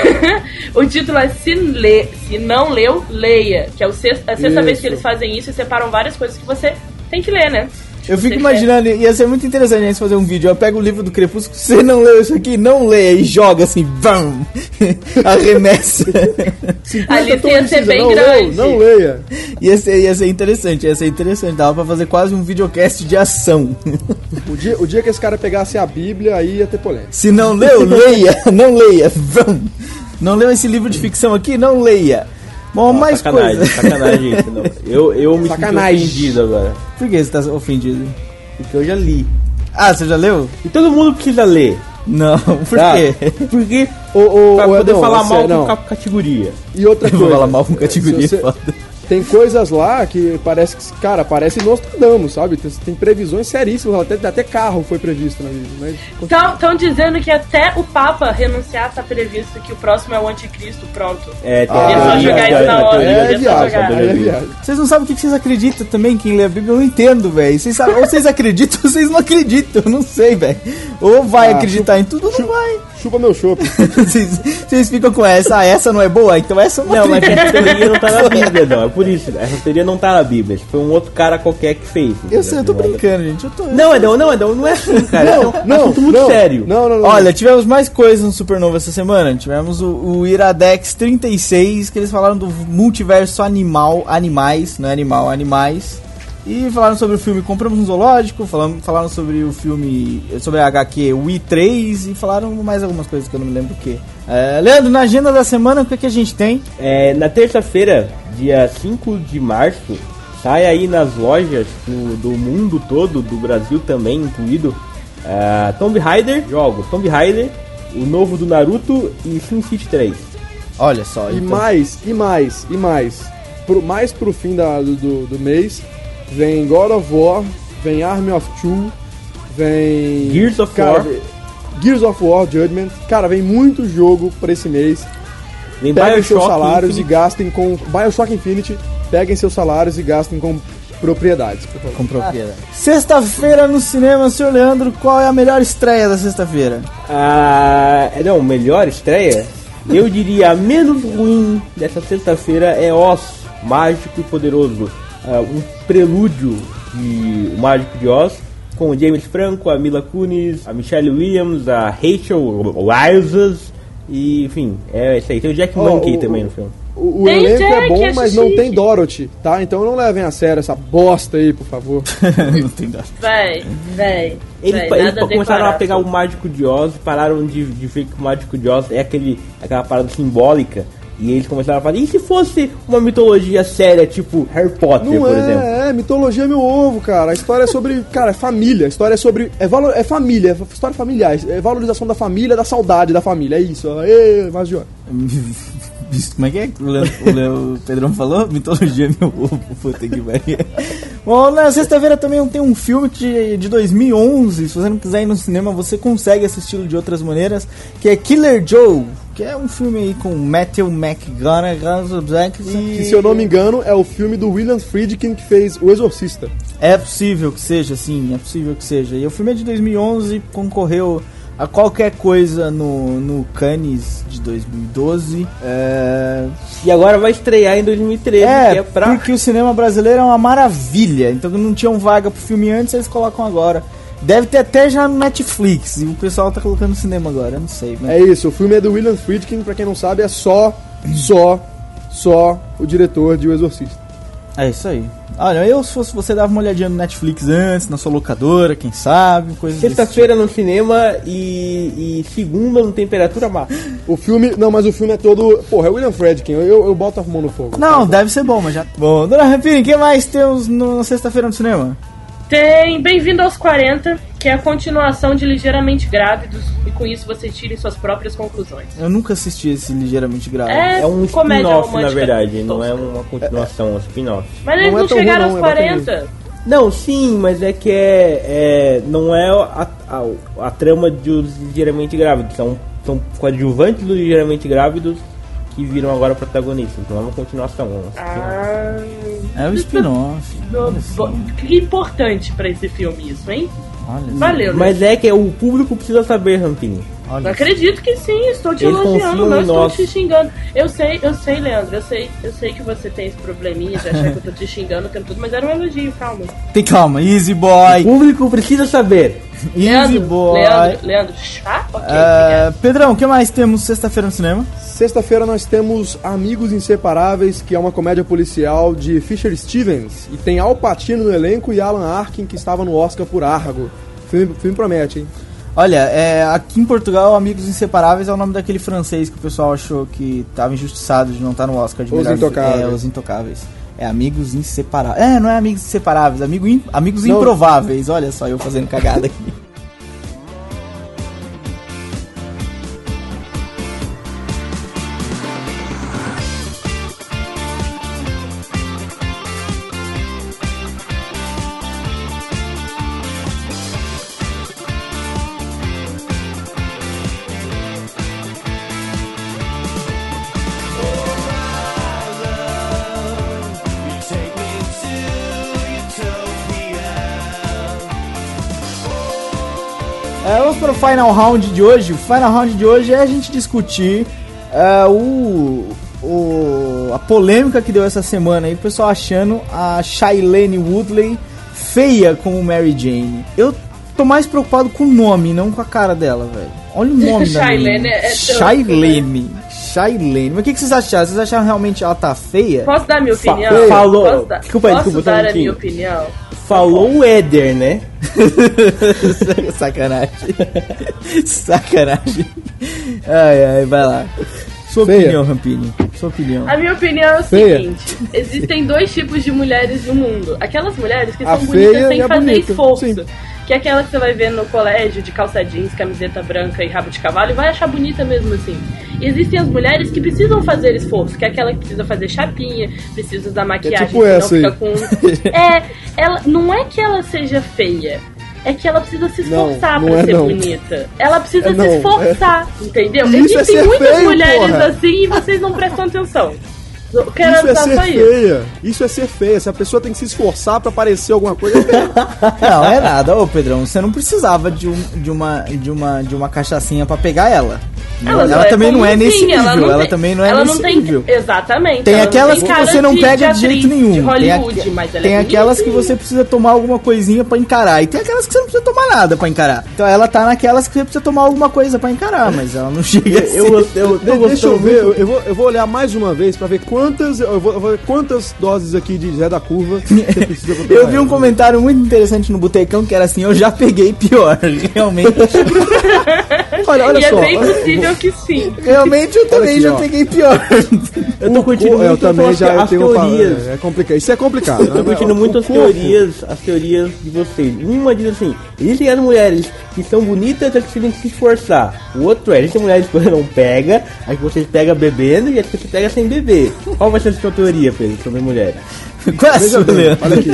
o título é se, lê, se não leu, leia. Que é o sexta, a sexta Isso. vez que eles fazem isso e separam várias coisas que você tem que ler, né? Eu fico imaginando, ia ser muito interessante a gente fazer um vídeo. Eu pego o livro do Crepúsculo, você não leu isso aqui, não leia e joga assim, bam! Arremessa. A lista ia ser bem não grande. Leu, não leia. ia, ser, ia ser interessante, ia ser interessante. Dava pra fazer quase um videocast de ação. O dia, o dia que esse cara pegasse a Bíblia, aí ia ter polêmica. Se não leu, leia, não leia. Vão. Não leu esse livro de ficção aqui, não leia. Bom, mais sacanagem, coisa. sacanagem. Não. Eu, eu me Sacanagem. sinto ofendido agora. Por que você tá ofendido? Porque eu já li. Ah, você já leu? E todo mundo precisa ler. Não, por tá? quê? Porque Ô, ô, pra poder Edão, falar mal não. com ca- categoria. E outra coisa. falar mal com categoria você- foda. Tem coisas lá que parece que, cara, parece Nostradamus, sabe? Tem, tem previsões seríssimas, até, até carro foi previsto na Bíblia. Mas Estão dizendo que até o Papa renunciar tá previsto que o próximo é o anticristo, pronto. É, tem Ah, Podia só é, jogar é, isso na hora, é, viagem, jogar. aí é viagem. Vocês não sabem o que que vocês acreditam também, quem lê a Bíblia, eu não entendo, velho. Vocês sabem, ou vocês acreditam ou vocês não acreditam, eu não sei, velho. Ou vai Ah, acreditar em tudo ou não vai. Chupa meu chopp. Vocês, vocês ficam com essa, ah, essa não é boa, então essa eu não, Não, mas essa teoria não tá na Bíblia, não. É por isso. Essa teoria não tá na Bíblia. Foi um outro cara qualquer que fez. Eu sei, eu tô é- brincando, gente. Eu tô... Não, Edão, não, Edão, não é assim, cara. Não, é um não, assunto muito não, sério. Não, não, não. Olha, tivemos mais coisas no Supernova essa semana. Tivemos o, o Iradex 36, que eles falaram do multiverso animal, animais, não é animal, animais. E falaram sobre o filme Compramos um Zoológico, falaram, falaram sobre o filme, sobre a HQ Wii 3 e falaram mais algumas coisas que eu não me lembro o que. É, Leandro, na agenda da semana, o que, que a gente tem? É, na terça-feira, dia 5 de março, sai aí nas lojas do, do mundo todo, do Brasil também incluído, uh, Tomb Raider, jogos Tomb Raider, o novo do Naruto e Sin City 3. Olha só, E então. mais, e mais, e mais. Pro, mais pro fim da, do, do mês, vem God of War, vem Army of Two, vem. Gears of cara, War. Gears of War Judgment. Cara, vem muito jogo pra esse mês. Vem Peguem seus Bioshock salários Infinite. e gastem com. Bioshock Infinity, peguem seus salários e gastem com propriedades, por favor. Com propriedade. Sexta-feira no cinema, senhor Leandro, qual é a melhor estreia da sexta-feira? Ah, é, não, melhor estreia? Eu diria a menos ruim dessa sexta-feira é Oz, Mágico e Poderoso. Ah, um prelúdio de O Mágico de Oz, com o James Franco, a Mila Kunis, a Michelle Williams, a Rachel Wizes e enfim, é isso aí. Tem o Jack Ó, Monkey o- também no filme. O, o elenco é Jack, bom, acho mas não chique. tem Dorothy, tá? Então não levem a sério essa bosta aí, por favor. não tem dó. Véi, véi. Eles, véi, eles começaram a pegar o Mágico de Oz e pararam de, de ver que o Mágico de Oz é aquele, aquela parada simbólica. E eles começaram a falar, e se fosse uma mitologia séria, tipo Harry Potter, Não por exemplo? é, é, mitologia é meu ovo, cara. A história é sobre, cara, é família. A história é sobre, é, valor, é família, é história familiar. É valorização da família, da saudade da família. É isso. ó. Ê, Magione. Como é que é que o, Leo, o, Leo- o Pedrão falou? Mitologia é meu ovo, puta que pariu. Bom, na sexta-feira também tem um filme que, de 2011. Se você não quiser ir no cinema, você consegue assisti-lo de outras maneiras. Que é Killer Joe. Que é um filme aí com Matthew McConaughey. Que, se eu não me engano, é o filme do William Friedkin que fez O Exorcista. É possível que seja, sim, é possível que seja. E o filme é de 2011, concorreu a qualquer coisa no, no Cannes de 2012. É, E agora vai estrear em 2013, é, que é pra... porque o cinema brasileiro é uma maravilha. Então não tinham vaga pro filme antes, eles colocam agora. Deve ter até já no Netflix, e o pessoal tá colocando no cinema agora, eu não sei. Mas... É isso, o filme é do William Friedkin, pra quem não sabe, é só, só, só o diretor de O Exorcista. É isso aí. Olha, eu se fosse você dava uma olhadinha no Netflix antes, na sua locadora, quem sabe, desse Sexta-feira no cinema e, e segunda no Temperatura Máxima. O filme, não, mas o filme é todo, porra, é o William Friedkin, eu, eu, eu boto a mão no fogo. Não, deve ser bom, mas já. Bom, dona Rampini, o que mais temos no- na sexta-feira no cinema? Tem Bem-vindo aos 40, que é a continuação de Ligeiramente Grávidos, e com isso vocês tirem suas próprias conclusões. Eu nunca assisti esse ligeiramente grave. É, É um spin-off, na verdade, não é uma continuação, é um spin-off. Mas eles Não não, é tão chegaram ruim, aos não, é bacana 40. Não, sim, mas é que é, é não é a, a, a trama dos ligeiramente grávidos, são, são coadjuvantes dos ligeiramente grávidos que viram agora protagonistas. Então é uma continuação. Ah, É o spin-off. que importante pra esse filme isso, hein? Olha, Valeu, né? Mas é que o público precisa saber, Rampini. Olha. acredito que sim, estou te elogiando, não estou te xingando. Eu sei, eu sei, Leandro, eu sei, eu sei que você tem esse probleminha de achar que eu tô te xingando o tempo todo, mas era um elogio, calma. Tem calma, easy O boy. público precisa saber. Easy Leandro, boy. Leandro, Leandro, chá? Ok, É. Pedrão, o que mais temos sexta-feira no cinema? Sexta-feira nós temos Amigos Inseparáveis, que é uma comédia policial de Fisher Stevens. E tem Al Pacino no elenco e Alan Arkin, que estava no Oscar por Argo. O filme, o filme promete, hein? Olha, é, aqui em Portugal, Amigos Inseparáveis é o nome daquele francês que o pessoal achou que tava injustiçado de não estar no Oscar de Os melhor Intocáveis. É, Os Intocáveis. É Amigos Inseparáveis. É, não é Amigos Inseparáveis, amigo in- Amigos Não. Improváveis. Olha só eu fazendo cagada aqui. Final round de hoje. O final round de hoje é a gente discutir é, o, o- a polêmica que deu essa semana aí, o pessoal achando a Shailene Woodley feia como Mary Jane. Eu tô mais preocupado com o nome, não com a cara dela, velho. Olha o nome da Shailene menina. é Shailene. Shailene. Mas o que, que vocês acharam? Vocês acharam realmente ela tá feia? Posso dar minha opinião? falou- Posso dar, Desculpa aí, posso desculpa, dar a minha opinião? Falou o Éder, né? Sacanagem. Sacanagem. Ai, ai, vai lá. Sua Feia. opinião, Rampini. Sua opinião. A minha opinião é o Feia. seguinte: existem dois tipos de mulheres no mundo. Aquelas mulheres que A são bonitas sem fazer bonita, esforço. sim. Que é aquela que você vai ver no colégio de calça jeans, camiseta branca e rabo de cavalo e vai achar bonita mesmo assim. Existem as mulheres que precisam fazer esforço, que é aquela que precisa fazer chapinha, precisa usar maquiagem, tipo senão essa aí. fica com. É, ela não é que ela seja feia. É que ela precisa se Não, esforçar não pra é ser não. bonita. Ela precisa É se não, é- esforçar, entendeu? Isso é Existem ser muitas feio, mulheres porra. assim e vocês não prestam atenção. Eu quero Isso é ser feia. Isso é ser feia. Se a pessoa tem que se esforçar pra parecer alguma coisa, é feia. Não, é nada. Ô, Pedrão, você não precisava de, um, de, uma, de, uma, de uma cachaçinha pra pegar ela. Ela, só também não é nesse nível. ela Ela, tem- também não é ela nesse não tem, nível. Exatamente. Tem ela aquelas tem que você não de- pega de, jeito nenhum. De tem mas ela tem é aquelas que você precisa tomar alguma coisinha pra encarar. E tem aquelas que você não precisa tomar nada pra encarar. Então ela tá naquelas que você precisa tomar alguma coisa pra encarar, mas ela não chega a ser- Eu, eu, eu deixa eu ver, eu, eu vou, eu vou olhar mais uma vez pra ver quantas, eu vou, eu vou quantas doses aqui de Zé da Curva você precisa pra Eu vi um comentário muito interessante no Botecão que era assim: eu já peguei pior. Realmente, Olha, olha e só. é bem possível que sim. realmente eu também aqui, já ó. peguei pior. Eu tô curtindo eu muito também as, já as tenho uma- teorias. É, é complicado. Isso é complicado. Eu tô né? curtindo O muito as corpo- teorias, as teorias de vocês. Uma diz assim, existem as mulheres que são bonitas, as que têm que se esforçar. O outro é, existem mulheres que você não pega, as que vocês pegam bebendo e as que você pega sem beber. Qual vai ser a sua teoria, Pedro, sobre mulheres? Qual é a sua, olha aqui.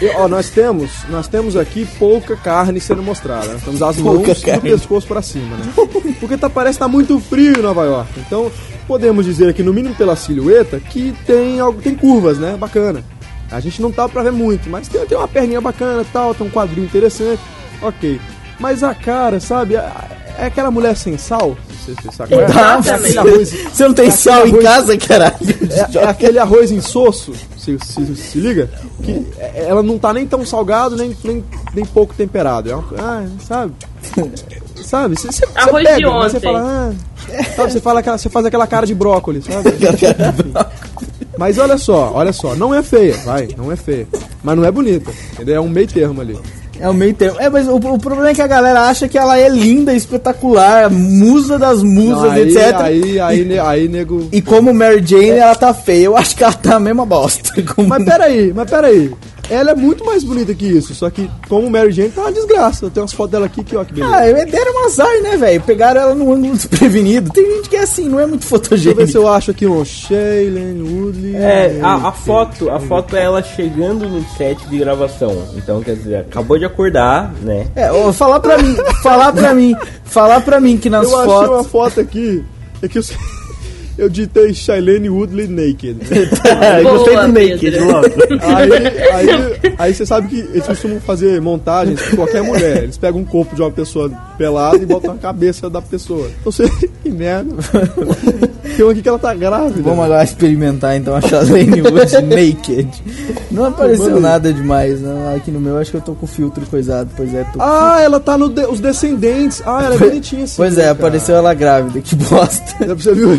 Eu- ó, nós temos, nós temos aqui pouca carne sendo mostrada. Nós temos as Pouca mãos e o carne. pescoço pra cima, né? Porque tá, parece que tá muito frio em Nova York. Então, podemos dizer aqui, no mínimo pela silhueta, que tem, algo, tem curvas, né? Bacana. A gente não tá pra ver muito, mas tem, tem uma perninha bacana e tal, tem um quadril interessante. Ok. Mas a cara, sabe? É, é aquela mulher sem sal. Você, você sabe qual é? Exatamente. É arroz- Você não tem sal aquele em arroz- casa, caralho? é, é aquele arroz insosso, se, se, se liga, que é- ela não tá nem tão salgado, nem, nem, nem pouco temperado. É uma, ah, sabe? Sabe? Você, você, você Arroz de pega, mas você ontem. fala, ah, sabe? Você, fala aquela, você faz aquela cara de brócolis, sabe? Mas olha só, olha só, não é feia, vai, não é feia. Mas não é bonita, entendeu? É um meio termo ali. É o meio termo. É, mas o, o problema é que a galera acha que ela é linda, espetacular, musa das musas, Não, aí, etc. aí, aí, ne- aí, nego. E como Mary Jane, ela tá feia. Eu acho que ela tá a mesma bosta. Como... Mas peraí, mas peraí. Ela é muito mais bonita que isso, só que como Mary Jane tá uma desgraça. Eu tenho umas fotos dela aqui que ó, que beleza. Ah, deram um azar, né, velho? Pegaram ela no ângulo desprevenido. Tem gente que é assim, não é muito Deixa eu ver se eu acho aqui um Shailene Woodley. É, a, a foto, a foto é ela chegando no set de gravação. Então, quer dizer, acabou de acordar, né? É, ó, falar pra mim, falar pra mim, falar pra mim que nas Eu achei uma fotos... foto aqui. É que eu, eu digitei Shailene Woodley Naked. É, Boa, gostei do Naked, logo. Aí, aí, aí você sabe que eles costumam fazer montagens com qualquer mulher. Eles pegam um corpo de uma pessoa pelada e botam na cabeça da pessoa. Então você. Que merda. Tem uma aqui que ela tá grávida. Vamos agora experimentar então a Shailene Wood Naked. Não apareceu nada demais, não. Aqui no meu acho que eu tô com o filtro coisado. Pois é, Ah, ela tá no de- Os Descendentes. Ah, ela é bonitinha assim. Pois é, cara. apareceu ela grávida. Que bosta. Você viu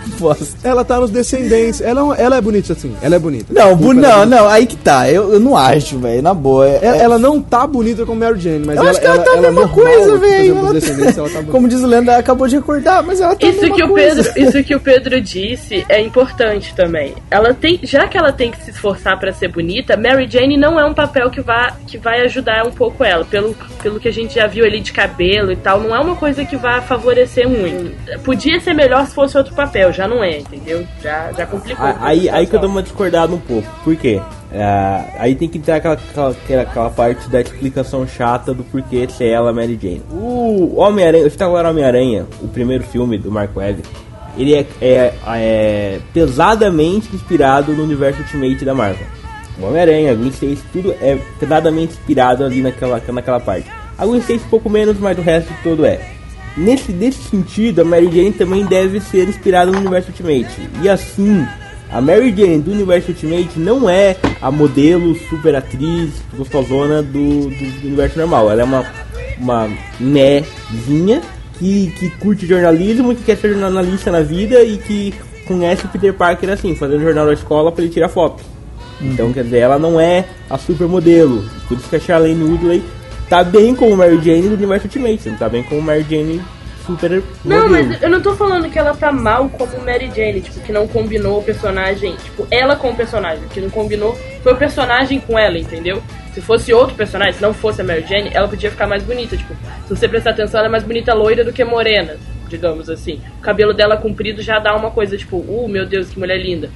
bosta. Ela tá nos Descendentes. Ela, é ela é bonita assim. Ela é bonita. Não, bu- ela é não, não, aí que tá. Eu, eu não acho, velho. Na boa. é- Ela, é- ela não tá bonita como Mary Jane, mas Eu ela, acho que ela tá a mesma coisa, por velho. Ela tá- ela tá bonita. Como diz o Leandro, ela acabou de acordar, mas ela tá a Isso mesma que, o coisa. Pedro, isso que o Pedro disse é importante também. Ela tem, já que ela tem que se esforçar pra ser bonita, Mary Jane não é um papel que vai, que vai ajudar um pouco ela. Pelo, pelo que a gente já viu ali de cabelo e tal, não é uma coisa que vai favorecer muito. Podia ser melhor se fosse outro papel, já não é, entendeu? Já, já complicou. Aí, aí que eu dou uma discordada um pouco. Por quê? É, aí tem que entrar aquela, aquela, aquela- parte da explicação chata do porquê ser ela Mary Jane. O Homem-Aranha, agora Homem-Aranha, o primeiro filme do Mark Webb, ele é, é- é pesadamente inspirado no universo Ultimate da Marvel. O Homem-Aranha, Gwen Stacy, tudo é pesadamente inspirado ali naquela, naquela parte. A Gwen Stacy um pouco menos, mas o resto todo é. Nesse, nesse sentido, a Mary Jane também deve ser inspirada no universo Ultimate. E assim, a Mary Jane do universo Ultimate não é a modelo super atriz gostosona do, do, do universo normal. Ela é uma, uma nézinha que, que curte jornalismo, que quer ser jornalista na vida e que conhece o Peter Parker assim, fazendo jornal da escola para ele tirar foto. Então, quer dizer, ela não é a supermodelo. Por isso que a Charlene Woodley tá bem como Mary Jane do universo Ultimate, não tá bem como Mary Jane super Não, modelo. mas eu não tô falando que ela tá mal como Mary Jane, tipo, que não combinou o personagem, tipo, ela com o personagem, que não combinou foi o personagem com ela, entendeu? Se fosse outro personagem, se não fosse a Mary Jane, ela podia ficar mais bonita, tipo, se você prestar atenção, ela é mais bonita loira do que morena, digamos assim. O cabelo dela comprido já dá uma coisa, tipo, uh, meu Deus, que mulher linda.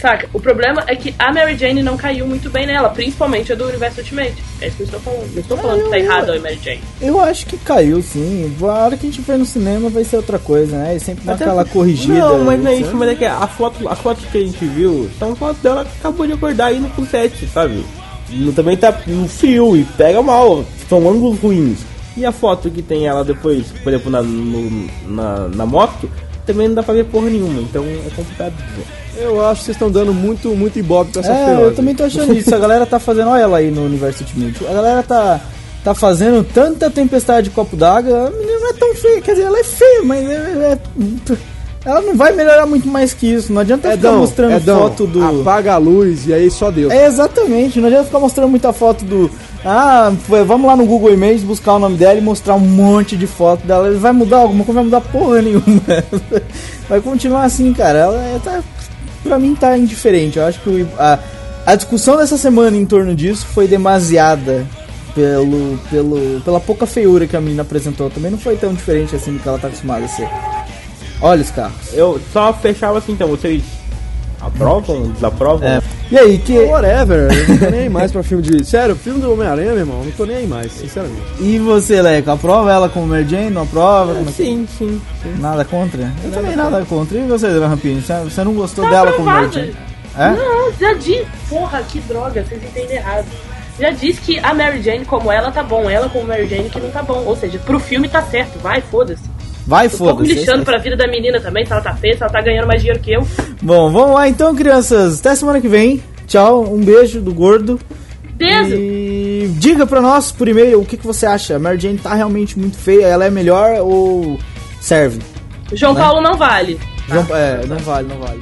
Saca? O problema é que a Mary Jane não caiu muito bem nela, principalmente a do Universo Ultimate. É isso que eu estou falando. Não estou falando que tá errado a Mary Jane. Eu acho que caiu, sim. A hora que a gente for no cinema vai ser outra coisa, né? E sempre dá Até aquela corrigida. Não, mas não é etc. isso, mas é que a foto, as fotos que a gente viu são fotos dela que acabou de acordar indo pro set, sabe? E também tá no frio e pega mal, são ângulos ruins. E a foto que tem ela depois, por exemplo, na, no- na, na moto, também não dá pra ver porra nenhuma, então é complicado dizer. Eu acho que vocês estão dando muito, muito ibope pra essa É, feroz. eu também tô achando isso. A galera tá fazendo, olha ela aí no universo Ultimate. A galera tá, tá fazendo tanta tempestade de copo d'água. A menina não é tão feia, quer dizer, ela é feia, mas é, é- ela não vai melhorar muito mais que isso. Não adianta ficar mostrando foto do. apaga a luz e aí só Deus. É, exatamente, não adianta ficar mostrando muita foto do. Ah, foi- vamos lá no Google Images buscar o nome dela e mostrar um monte de foto dela. Vai mudar alguma coisa? Vai mudar porra nenhuma. Vai continuar assim, cara. Ela é, tá, pra mim tá indiferente. Eu acho que a, a discussão dessa semana em torno disso foi demasiada pelo, pelo, pela pouca feiura que a menina apresentou. Também não foi tão diferente assim do que ela tá acostumada a ser. Olha os carros. Eu só fechava assim, então, vocês aprovam, desaprovam? É. E aí, que. Whatever, eu não tô nem aí mais pra filme de. Sério, filme do Homem-Aranha, meu irmão, não tô nem aí mais, sinceramente. E você, Leco, aprova ela como Mary Jane? Não aprova? É que- Sim, sim, sim. Nada contra? Eu também nada contra. E você, Rampini? Você- não gostou Tá dela como Mary aprovada. Jane? É? Não, já disse. Porra, que droga, vocês entendem errado. Já disse que a Mary Jane como ela tá bom, ela como Mary Jane que não tá bom. Ou seja, pro filme tá certo, vai, foda-se. Vai, Tô um pouco foda-se. lixando pra vida da menina também, se ela tá feia, se ela tá ganhando mais dinheiro que eu. Bom, vamos lá então, crianças. Até semana que vem. Tchau, um beijo do gordo. Beijo! E diga pra nós por e-mail o que, que você acha. A Mary Jane tá realmente muito feia? Ela é melhor ou serve? João Paulo não vale. João- é, não vale, não vale.